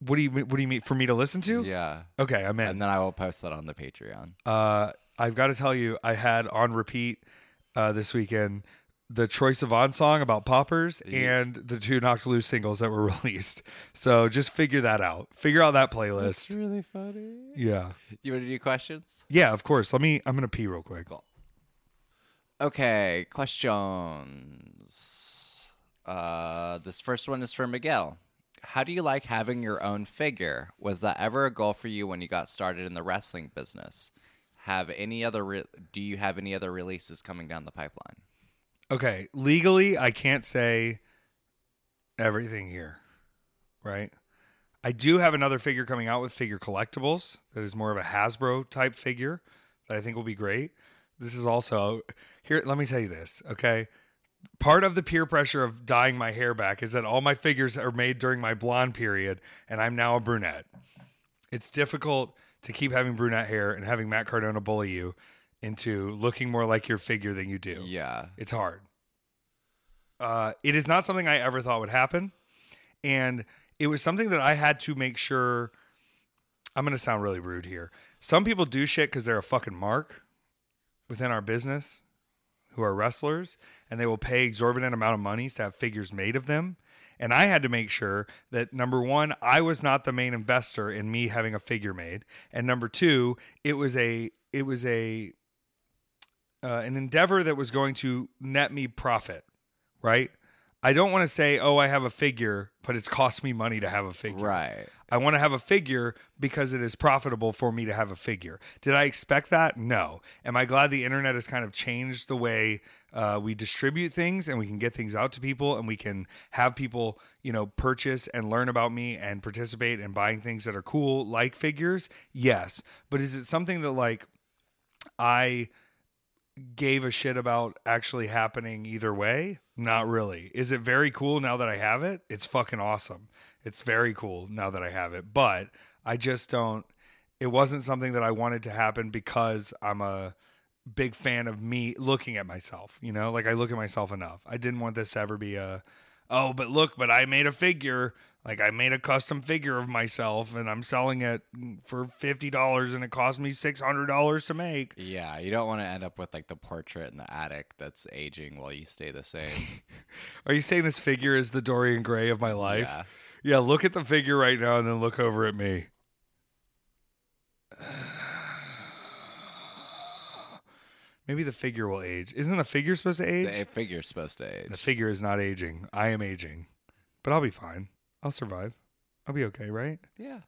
S1: What do you What do you mean for me to listen to?
S2: Yeah,
S1: Okay, I'm in.
S2: and then I will post that on the Patreon.
S1: Uh, I've got to tell you, I had on repeat uh, this weekend the Troye Sivan song about poppers
S2: Yeah.
S1: and the two Knocked Loose singles that were released. So just figure that out. Figure out that playlist.
S2: really funny.
S1: Yeah.
S2: You want to do questions?
S1: Yeah, of course. Let me, I'm going to pee real quick.
S2: Cool. Okay, questions. Uh, this first one is for Miguel. How do you like having your own figure? Was that ever a goal for you when you got started in the wrestling business? Have any other? Re- do you have any other releases coming down the pipeline?
S1: Okay. Legally, I can't say everything here, right? I do have another figure coming out with Figure Collectibles that is more of a Hasbro type figure that I think will be great. This is also here. Let me tell you this, okay? Part of the peer pressure of dyeing my hair back is that all my figures are made during my blonde period, and I'm now a brunette. It's difficult to keep having brunette hair and having Matt Cardona bully you into looking more like your figure than you do.
S2: Yeah.
S1: It's hard. Uh, it is not something I ever thought would happen. And it was something that I had to make sure. I'm going to sound really rude here. Some people do shit because they're a fucking mark within our business who are wrestlers and they will pay exorbitant amount of monies to have figures made of them. And I had to make sure that number one, I was not the main investor in me having a figure made, and number two, it was a it was a uh, an endeavor that was going to net me profit, right? I don't want to say, oh, I have a figure, but it's cost me money to have a figure.
S2: Right.
S1: I want to have a figure because it is profitable for me to have a figure. Did I expect that? No. Am I glad the internet has kind of changed the way uh, we distribute things and we can get things out to people and we can have people, you know, purchase and learn about me and participate in buying things that are cool, like figures? Yes. But is it something that, like, I gave a shit about actually happening either way? Not really. Is it very cool now that I have it? It's fucking awesome. It's very cool now that I have it. But I just don't it wasn't something that I wanted to happen because I'm a big fan of me looking at myself, you know? Like I look at myself enough. I didn't want this to ever be a oh, but look, but I made a figure. Like I made a custom figure of myself and I'm selling it for $50 and it cost me $600 to make.
S2: Yeah, you don't want to end up with like the portrait in the attic that's aging while you stay the same.
S1: Are you saying this figure is the Dorian Gray of my life?
S2: Yeah.
S1: Yeah, look at the figure right now and then look over at me. Maybe the figure will age. Isn't the figure supposed to age?
S2: The figure's supposed to age.
S1: The figure is not aging. I am aging. But I'll be fine. I'll survive. I'll be okay, right?
S2: yeah.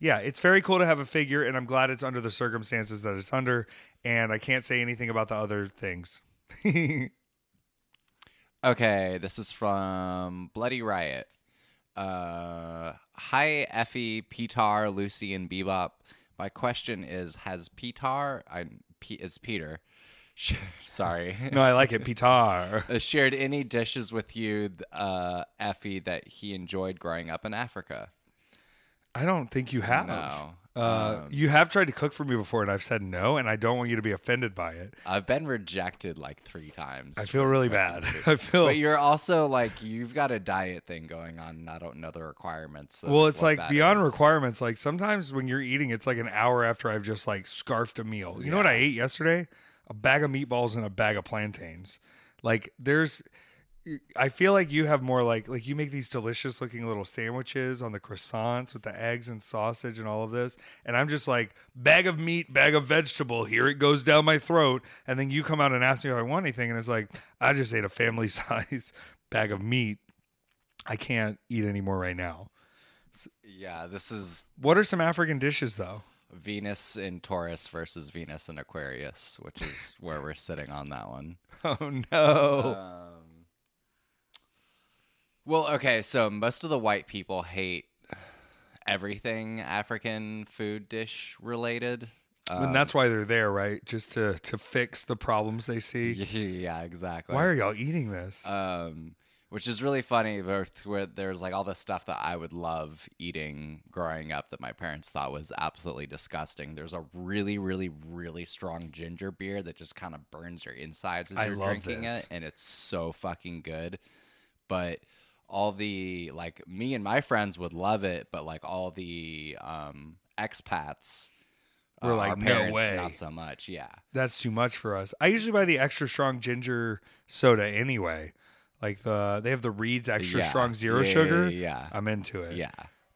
S1: Yeah, it's very cool to have a figure, and I'm glad it's under the circumstances that it's under. And I can't say anything about the other things.
S2: Okay, this is from Bloody Riot. Uh, hi, Effy, Petar, Lucy, and Bebop. My question is: Has Petar, I P, is Peter, sh- sorry,
S1: no, I like it. Pitar.
S2: uh, shared any dishes with you, uh, Effy, that he enjoyed growing up in Africa?
S1: I don't think you have.
S2: No.
S1: Uh,
S2: Um,
S1: you have tried to cook for me before, and I've said no, and I don't want you to be offended by it.
S2: I've been rejected like three times.
S1: I feel really bad. I feel
S2: But you're also like you've got a diet thing going on, and I don't know the requirements.
S1: well. It's like beyond
S2: is.
S1: requirements. Like sometimes when you're eating, it's like an hour after I've just like scarfed a meal. You know what I ate yesterday? A bag of meatballs and a bag of plantains. Like there's, I feel like you have more like like you make these delicious looking little sandwiches on the croissants with the eggs and sausage and all of this, and I'm just like bag of meat, bag of vegetable. Here it goes down my throat, and then you come out and ask me if I want anything, and it's like I just ate a family size bag of meat. I can't eat anymore right now.
S2: Yeah, this is
S1: What are some African dishes though?
S2: Venus in Taurus versus Venus in Aquarius, which is where we're sitting on that one.
S1: Oh no.
S2: Um, well, okay, so most of the white people hate everything African food dish related. Um,
S1: and that's why they're there, right? Just to to fix the problems they see.
S2: yeah, exactly.
S1: Why are y'all eating this?
S2: um, which is really funny. Where, there's like all the stuff that I would love eating growing up that my parents thought was absolutely disgusting. There's a really, really, really strong ginger beer that just kind of burns your insides as
S1: I
S2: you're drinking
S1: this.
S2: it, and it's so fucking good. But all the like me and my friends would love it, but like all the um, expats.
S1: We're
S2: uh,
S1: like, "No way."
S2: Not so much, yeah.
S1: That's too much for us. I usually buy the extra strong ginger soda anyway. Like the they have the Reed's extra
S2: Yeah.
S1: strong zero
S2: Yeah,
S1: sugar.
S2: Yeah, yeah,
S1: I'm into it.
S2: yeah.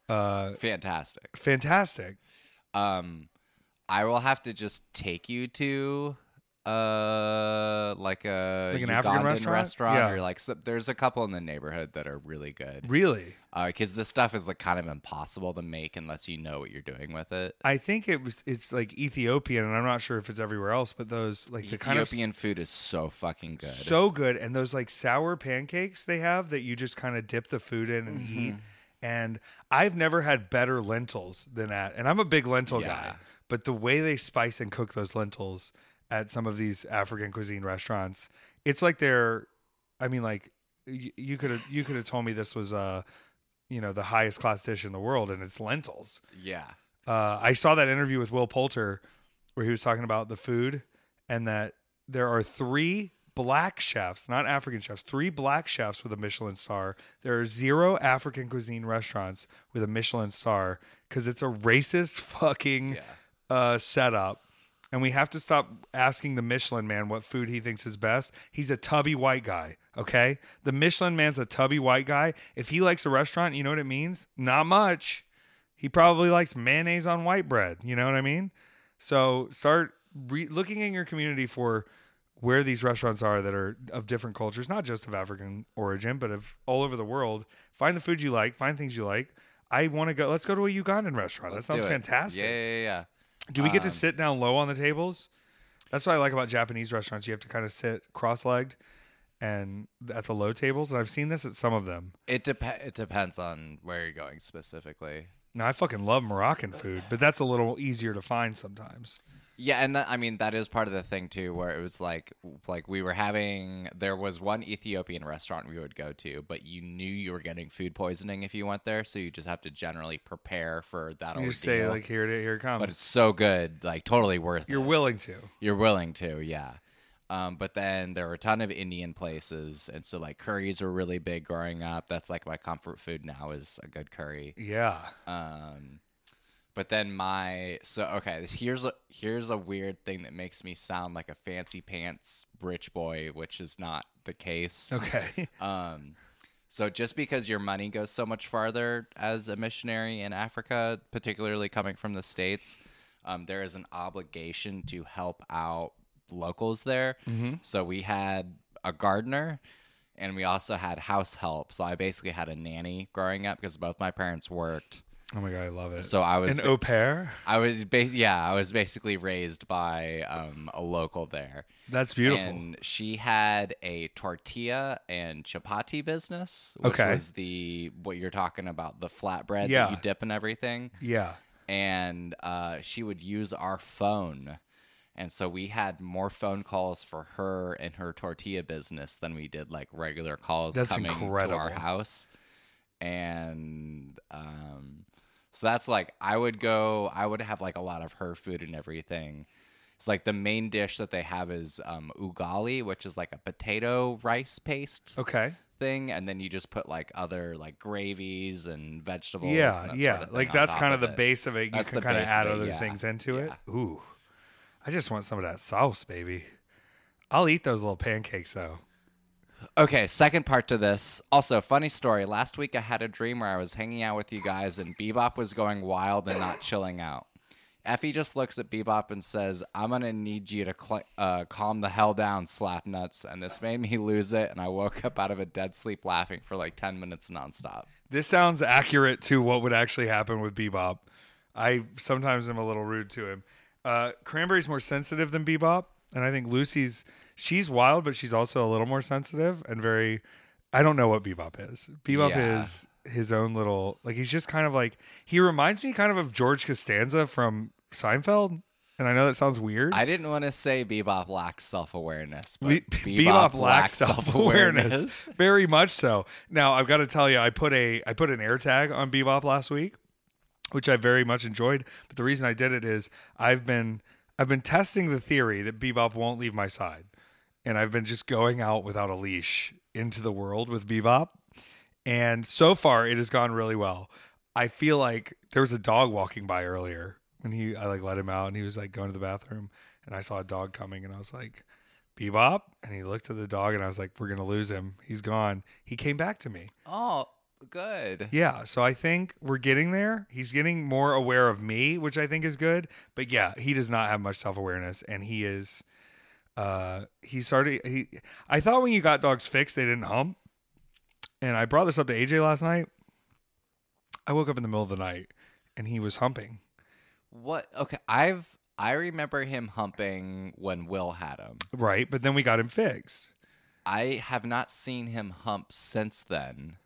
S1: Uh,
S2: fantastic.
S1: fantastic.
S2: Um, I will have to just take you to uh like a
S1: Like an
S2: Ugandan
S1: African restaurant? Yeah.
S2: or like so, there's a couple in the neighborhood that are really good.
S1: Really.
S2: because this stuff is like kind of impossible to make unless you know what you're doing with it.
S1: I think it was it's like Ethiopian and I'm not sure if it's everywhere else, but those like the kind of
S2: Ethiopian food is so fucking good.
S1: so good and those like sour pancakes they have that you just kind of dip the food in and
S2: Mm-hmm.
S1: eat and i've never had better lentils than that and i'm a big lentil guy but the way they spice and cook those lentils at some of these african cuisine restaurants it's like they're i mean like y- you could have you could have told me this was uh you know the highest class dish in the world and it's lentils
S2: yeah.
S1: uh, I saw that interview with Will Poulter where he was talking about the food, and that there are three black chefs, not African chefs, three black chefs with a Michelin star. There are zero African cuisine restaurants with a Michelin star because it's a racist fucking
S2: Yeah.
S1: uh, setup. And we have to stop asking the Michelin man what food he thinks is best. He's a tubby white guy, okay? The Michelin man's a tubby white guy. If he likes a restaurant, you know what it means? Not much. He probably likes mayonnaise on white bread. You know what I mean? So start re- looking in your community for where these restaurants are that are of different cultures, not just of African origin, but of all over the world. Find the food you like, find things you like. I want to go. Let's go to a Ugandan restaurant.
S2: Let's
S1: that sounds fantastic.
S2: Yeah, yeah, yeah.
S1: Do we get to
S2: Um,
S1: sit down low on the tables? That's what I like about Japanese restaurants. You have to kind of sit cross-legged and at the low tables. And I've seen this at some of them.
S2: It dep- it depends on where you're going specifically.
S1: Now I fucking love Moroccan food, but that's a little easier to find sometimes.
S2: Yeah, and that, I mean that is part of the thing too, where it was like like we were having there was one Ethiopian restaurant we would go to, but you knew you were getting food poisoning if you went there, so you just have to generally prepare for that.
S1: You
S2: ordeal.
S1: say like, "Here it here it comes."
S2: but it's so good, like totally worth it.
S1: You're
S2: it.
S1: willing to.
S2: You're willing to, yeah. Um, but then there were a ton of Indian places, and so like curries were really big growing up. That's like my comfort food now is a good curry.
S1: Yeah.
S2: Um, but then my so okay, here's a here's a weird thing that makes me sound like a fancy pants rich boy, which is not the case.
S1: Okay.
S2: Um, so just because your money goes so much farther as a missionary in Africa, particularly coming from the states, um, there is an obligation to help out locals there.
S1: Mm-hmm.
S2: So we had a gardener. And we also had house help. So I basically had a nanny growing up because both my parents worked.
S1: Oh my god, I love it.
S2: So I was
S1: An au pair.
S2: I was ba- yeah, I was basically raised by um, a local there.
S1: That's beautiful.
S2: And she had a tortilla and chapati business, which
S1: Okay.
S2: was the what you're talking about, the flatbread
S1: Yeah.
S2: that you dip in everything.
S1: yeah.
S2: And uh, she would use our phone. And so we had more phone calls for her and her tortilla business than we did like regular calls
S1: That's
S2: coming to our house. And um, so that's like I would go. I would have like a lot of her food and everything. It's like the main dish that they have is um, ugali, which is like a potato rice paste
S1: Okay.
S2: thing, and then you just put like other like gravies and vegetables. and
S1: Yeah,
S2: sort
S1: yeah.
S2: of
S1: like that's kind of the
S2: it.
S1: base of it. You
S2: That's
S1: can kind of add
S2: of it,
S1: other
S2: yeah.
S1: things into it. Ooh. I just want some of that sauce, baby. I'll eat those little pancakes though.
S2: Okay, second part to this. Also, funny story. Last week I had a dream where I was hanging out with you guys and Bebop was going wild and not chilling out. Effy just looks at Bebop and says, I'm going to need you to cl- uh, calm the hell down, slap nuts. And this made me lose it. And I woke up out of a dead sleep laughing for like 10 minutes nonstop.
S1: This sounds accurate to what would actually happen with Bebop. I sometimes am a little rude to him. Uh, Cranberry's more sensitive than Bebop, and I think Lucy's she's wild, but she's also a little more sensitive and very. I don't know what Bebop is. Bebop
S2: Yeah.
S1: is his own little like he's just kind of like he reminds me kind of of George Costanza from Seinfeld, and I know that sounds weird.
S2: I didn't want to say Bebop lacks self awareness, but
S1: Be-
S2: Bebop,
S1: lacks
S2: self
S1: self-awareness,
S2: awareness.
S1: very much so. Now I've got to tell you, I put a I put an air tag on Bebop last week, which I very much enjoyed. But the reason I did it is I've been I've been testing the theory that Bebop won't leave my side, and I've been just going out without a leash into the world with Bebop, and so far it has gone really well. I feel like there was a dog walking by earlier when he I like let him out and he was like going to the bathroom and I saw a dog coming and I was like, Bebop? And he looked at the dog and I was like, We're gonna lose him. He's gone. He came back to me.
S2: Oh, good.
S1: Yeah. So I think we're getting there. He's getting more aware of me, which I think is good. But yeah, he does not have much self awareness and he is uh he started he I thought when you got dogs fixed they didn't hump. And I brought this up to AJ last night. I woke up in the middle of the night and he was humping.
S2: What? Okay, I've I remember him humping when Will had him.
S1: Right. But then we got him fixed.
S2: I have not seen him hump since then.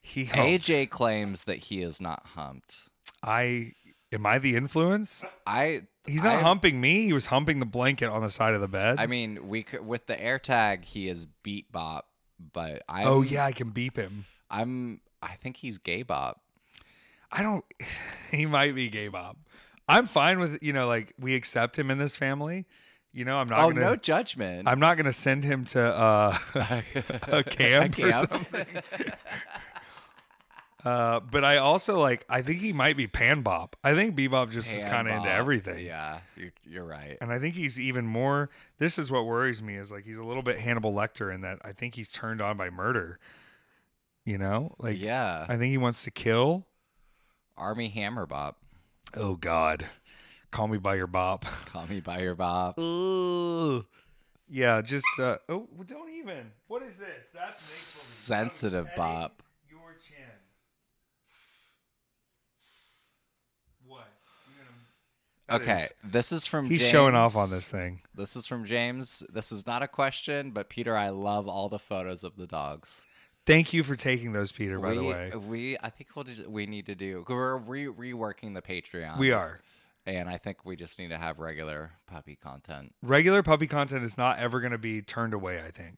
S1: He humped.
S2: AJ claims that he is not humped.
S1: I am I the influence?
S2: I
S1: He's not
S2: I-
S1: humping me. He was humping the blanket on the side of the bed.
S2: I mean, we could, with the air tag, he is beat bop, but I
S1: oh yeah, I can beep him.
S2: I'm I think he's gay bop.
S1: I don't. He might be gay Bob. I'm fine with you know like we accept him in this family. You know, I'm not
S2: oh,
S1: gonna.
S2: no judgment.
S1: I'm not gonna send him to uh, a camp or
S2: camp.
S1: something. Uh, but I also like. I think he might be Pan Bop. I think Bebop just is kind of into everything.
S2: Yeah, you're, you're right.
S1: And I think he's even more. This is what worries me is like he's a little bit Hannibal Lecter in that I think he's turned on by murder. You know, like
S2: yeah.
S1: I think he wants to kill.
S2: Armie Hammer Bop.
S1: Oh God, call me by your bop.
S2: Call me by your Bop.
S1: Ugh. Yeah, just uh, oh, don't even. What is this? That's
S2: Sensitive Bop.
S1: Your chin. What? You're gonna- That
S2: Okay, this is from
S1: He's
S2: James.
S1: showing off on this thing.
S2: This is from James. This is not a question, but Peter, I love all the photos of the dogs.
S1: Thank you for taking those, Peter. By
S2: we,
S1: the way,
S2: we I think we'll just, we need to do. We're re- reworking the Patreon.
S1: we are.
S2: and I think we just need to have regular puppy content.
S1: regular puppy content is not ever going to be turned away i think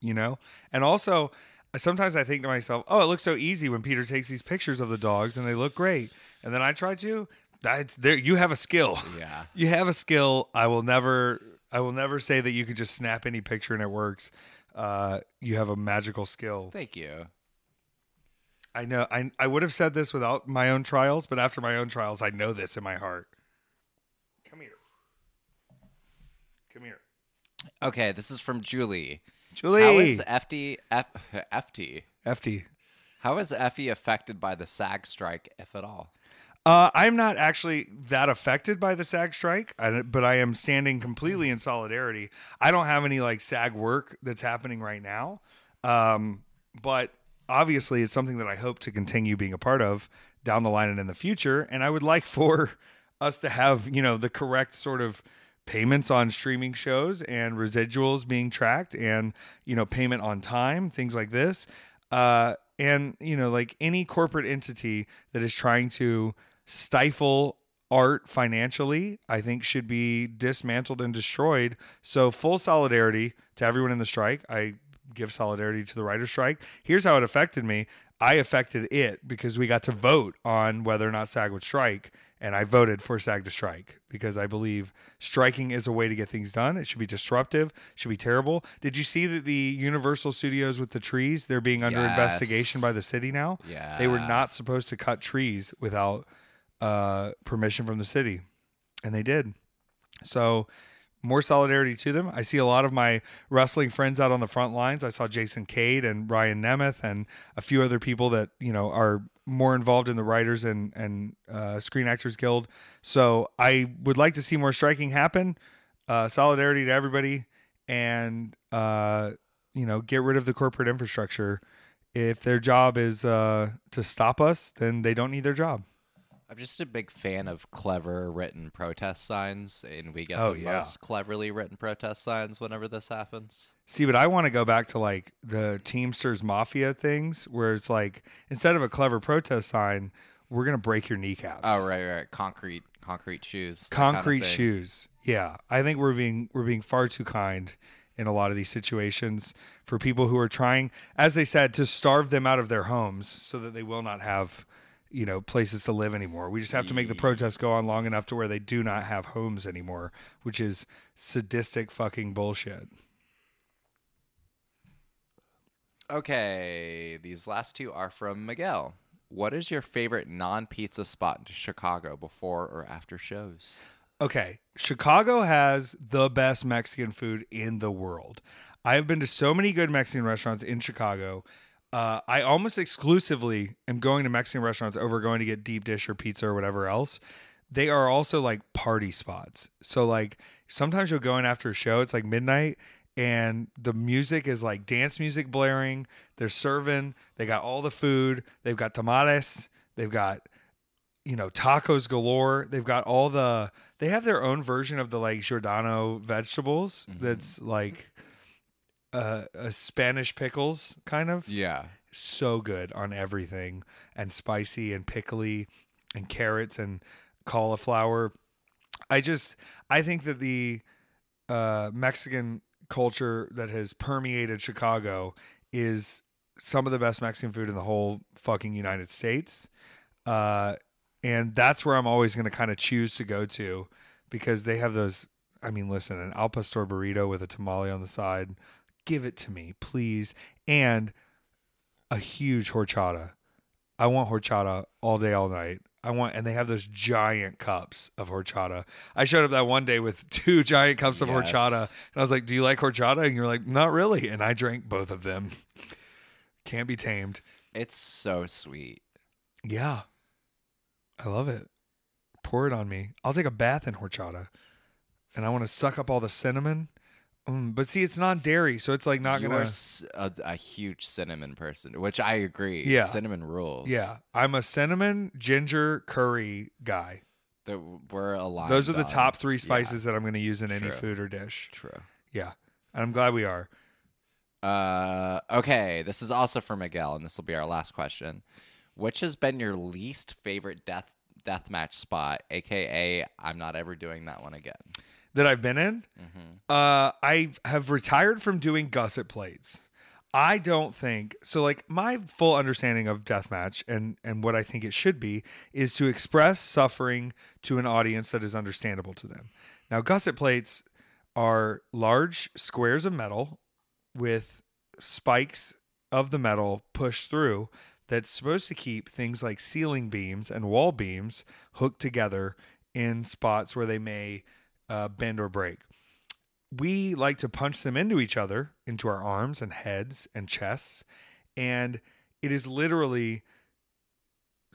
S1: you know and also sometimes i think to myself oh it looks so easy when peter takes these pictures of the dogs and they look great and then i try to that's there you have a skill
S2: Yeah.
S1: you have a skill i will never i will never say that you can just snap any picture and it works uh, you have a magical skill
S2: Thank you.
S1: i know I, I would have said this without my own trials but after my own trials i know this in my heart come here come here
S2: Okay, this is from Julie.
S1: julie
S2: How is FD F, FT?
S1: ft
S2: How is Effy affected by the SAG strike, if at all?
S1: Uh, I'm not actually that affected by the SAG strike, but I am standing completely in solidarity. I don't have any like SAG work that's happening right now, um, but obviously it's something that I hope to continue being a part of down the line and in the future. And I would like for us to have you know the correct sort of payments on streaming shows and residuals being tracked and you know payment on time things like this uh and you know like any corporate entity that is trying to stifle art financially i think should be dismantled and destroyed so full solidarity to everyone in the strike i give solidarity to the writer strike here's how it affected me i affected it because we got to vote on whether or not sag would strike and I voted for SAG to strike because I believe striking is a way to get things done. It should be disruptive, should be terrible. Did you see that the Universal Studios with the trees, they're being under
S2: Yes.
S1: investigation by the city now?
S2: Yeah.
S1: They were not supposed to cut trees without uh, permission from the city, and they did. So, more solidarity to them. I see a lot of my wrestling friends out on the front lines. I saw Jason Cade and Ryan Nemeth and a few other people that you know are more involved in the writers and and uh, Screen Actors Guild. So I would like to see more striking happen. Uh, solidarity to everybody, and uh, you know, get rid of the corporate infrastructure. If their job is uh, to stop us, then they don't need their job.
S2: I'm just a big fan of clever written protest signs, and we get
S1: Oh,
S2: the
S1: yeah.
S2: most cleverly written protest signs whenever this happens.
S1: See, but I want to go back to like the Teamsters Mafia things, where it's like instead of a clever protest sign, we're gonna break your kneecaps.
S2: Oh right, right, concrete, concrete shoes, that kind of
S1: concrete shoes. Yeah, I think we're being we're being far too kind in a lot of these situations for people who are trying, as they said, to starve them out of their homes so that they will not have, you know, places to live anymore. We just have to make the protests go on long enough to where they do not have homes anymore, which is sadistic fucking bullshit.
S2: Okay, these last two are from Miguel. What is your favorite non-pizza spot in Chicago before or after shows?
S1: Okay, Chicago has the best Mexican food in the world. I have been to so many good Mexican restaurants in Chicago. Uh, I almost exclusively am going to Mexican restaurants over going to get deep dish or pizza or whatever else. They are also like party spots. So like sometimes you'll go in after a show. It's like midnight, and the music is like dance music blaring. They're serving. They got all the food. They've got tamales. They've got you know tacos galore they've got all the they have their own version of the like giordano vegetables that's like uh, a spanish pickles kind of?
S2: Yeah,
S1: so good on everything. And spicy and pickly and carrots and cauliflower. I just i think that the uh, mexican culture that has permeated chicago is some of the best mexican food in the whole fucking united states. Uh, and that's where i'm always going to kind of choose to go to because they have those I mean, listen, an al pastor burrito with a tamale on the side, give it to me, please. And a huge horchata. I want horchata all day, all night. I want, and they have those giant cups of horchata. I showed up that one day with two giant cups of
S2: Yes.
S1: horchata, and I was like, "Do you like horchata?" And you're like, "Not really." And I drank both of them. Can't be tamed.
S2: It's so sweet.
S1: Yeah, I love it. Pour it on me. I'll take a bath in horchata, and I want to suck up all the cinnamon. Mm, but see, it's not dairy, so it's like not
S2: You're
S1: gonna.
S2: a, a huge cinnamon person, which I agree.
S1: Yeah.
S2: cinnamon rules.
S1: Yeah, I'm a cinnamon ginger curry guy.
S2: that we're aligned.
S1: Those are the
S2: on.
S1: top three
S2: Yeah,
S1: spices that I'm going to use in any food or dish.
S2: True.
S1: Yeah, and I'm glad we are.
S2: Uh, okay, this is also for Miguel, and this will be our last question. Which has been your least favorite death death match spot? AKA, I'm not ever doing that one again.
S1: That I've been in. Uh, I have retired from doing gusset plates. I don't think so. Like my full understanding of deathmatch and and what I think it should be is to express suffering to an audience that is understandable to them. Now, gusset plates are large squares of metal with spikes of the metal pushed through that's supposed to keep things like ceiling beams and wall beams hooked together in spots where they may uh, bend or break. We like to punch them into each other, into our arms and heads and chests, and it is literally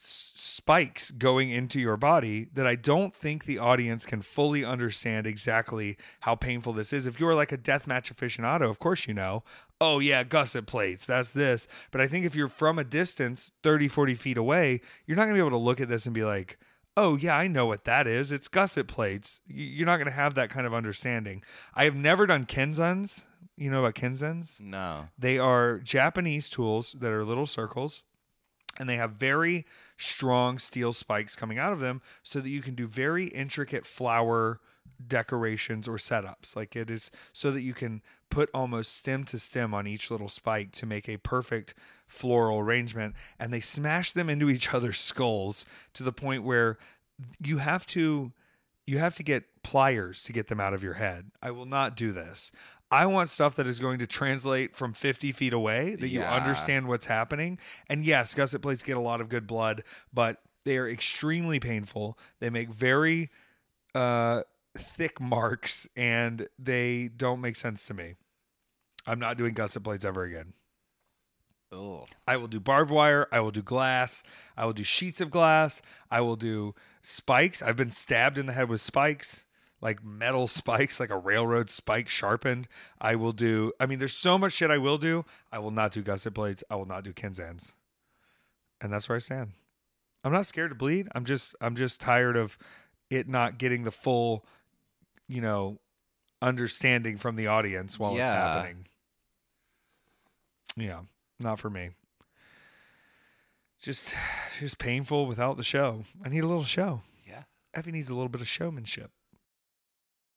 S1: spikes going into your body that I don't think the audience can fully understand exactly how painful this is. If you're like a deathmatch aficionado, of course you know, oh yeah, gusset plates, that's this. But I think if you're from a distance, 30, 40 feet away, you're not going to be able to look at this and be like, oh yeah, I know what that is. It's gusset plates. You're not going to have that kind of understanding. I have never done kenzans. You know about kenzans?
S2: No.
S1: They are Japanese tools that are little circles and they have very strong steel spikes coming out of them so that you can do very intricate flower decorations or setups. Like it is so that you can put almost stem to stem on each little spike to make a perfect floral arrangement and they smash them into each other's skulls to the point where you have to you have to get pliers to get them out of your head. I will not do this. I want stuff that is going to translate from 50 feet away, that you understand what's happening. And yes, gusset plates get a lot of good blood, but they are extremely painful. They make very uh, thick marks and they don't make sense to me. I'm not doing gusset blades ever again.
S2: Ugh.
S1: I will do barbed wire. I will do glass. I will do sheets of glass. I will do spikes. I've been stabbed in the head with spikes, like metal spikes, like a railroad spike sharpened. I will do, I mean, there's so much shit I will do. I will not do gusset blades. I will not do Kenzans. And that's where I stand. I'm not scared to bleed. I'm just, I'm just tired of it not getting the full, you know, understanding from the audience while it's happening. Yeah, not for me. Just just painful without the show. I need a little show.
S2: Yeah.
S1: Effy needs a little bit of showmanship.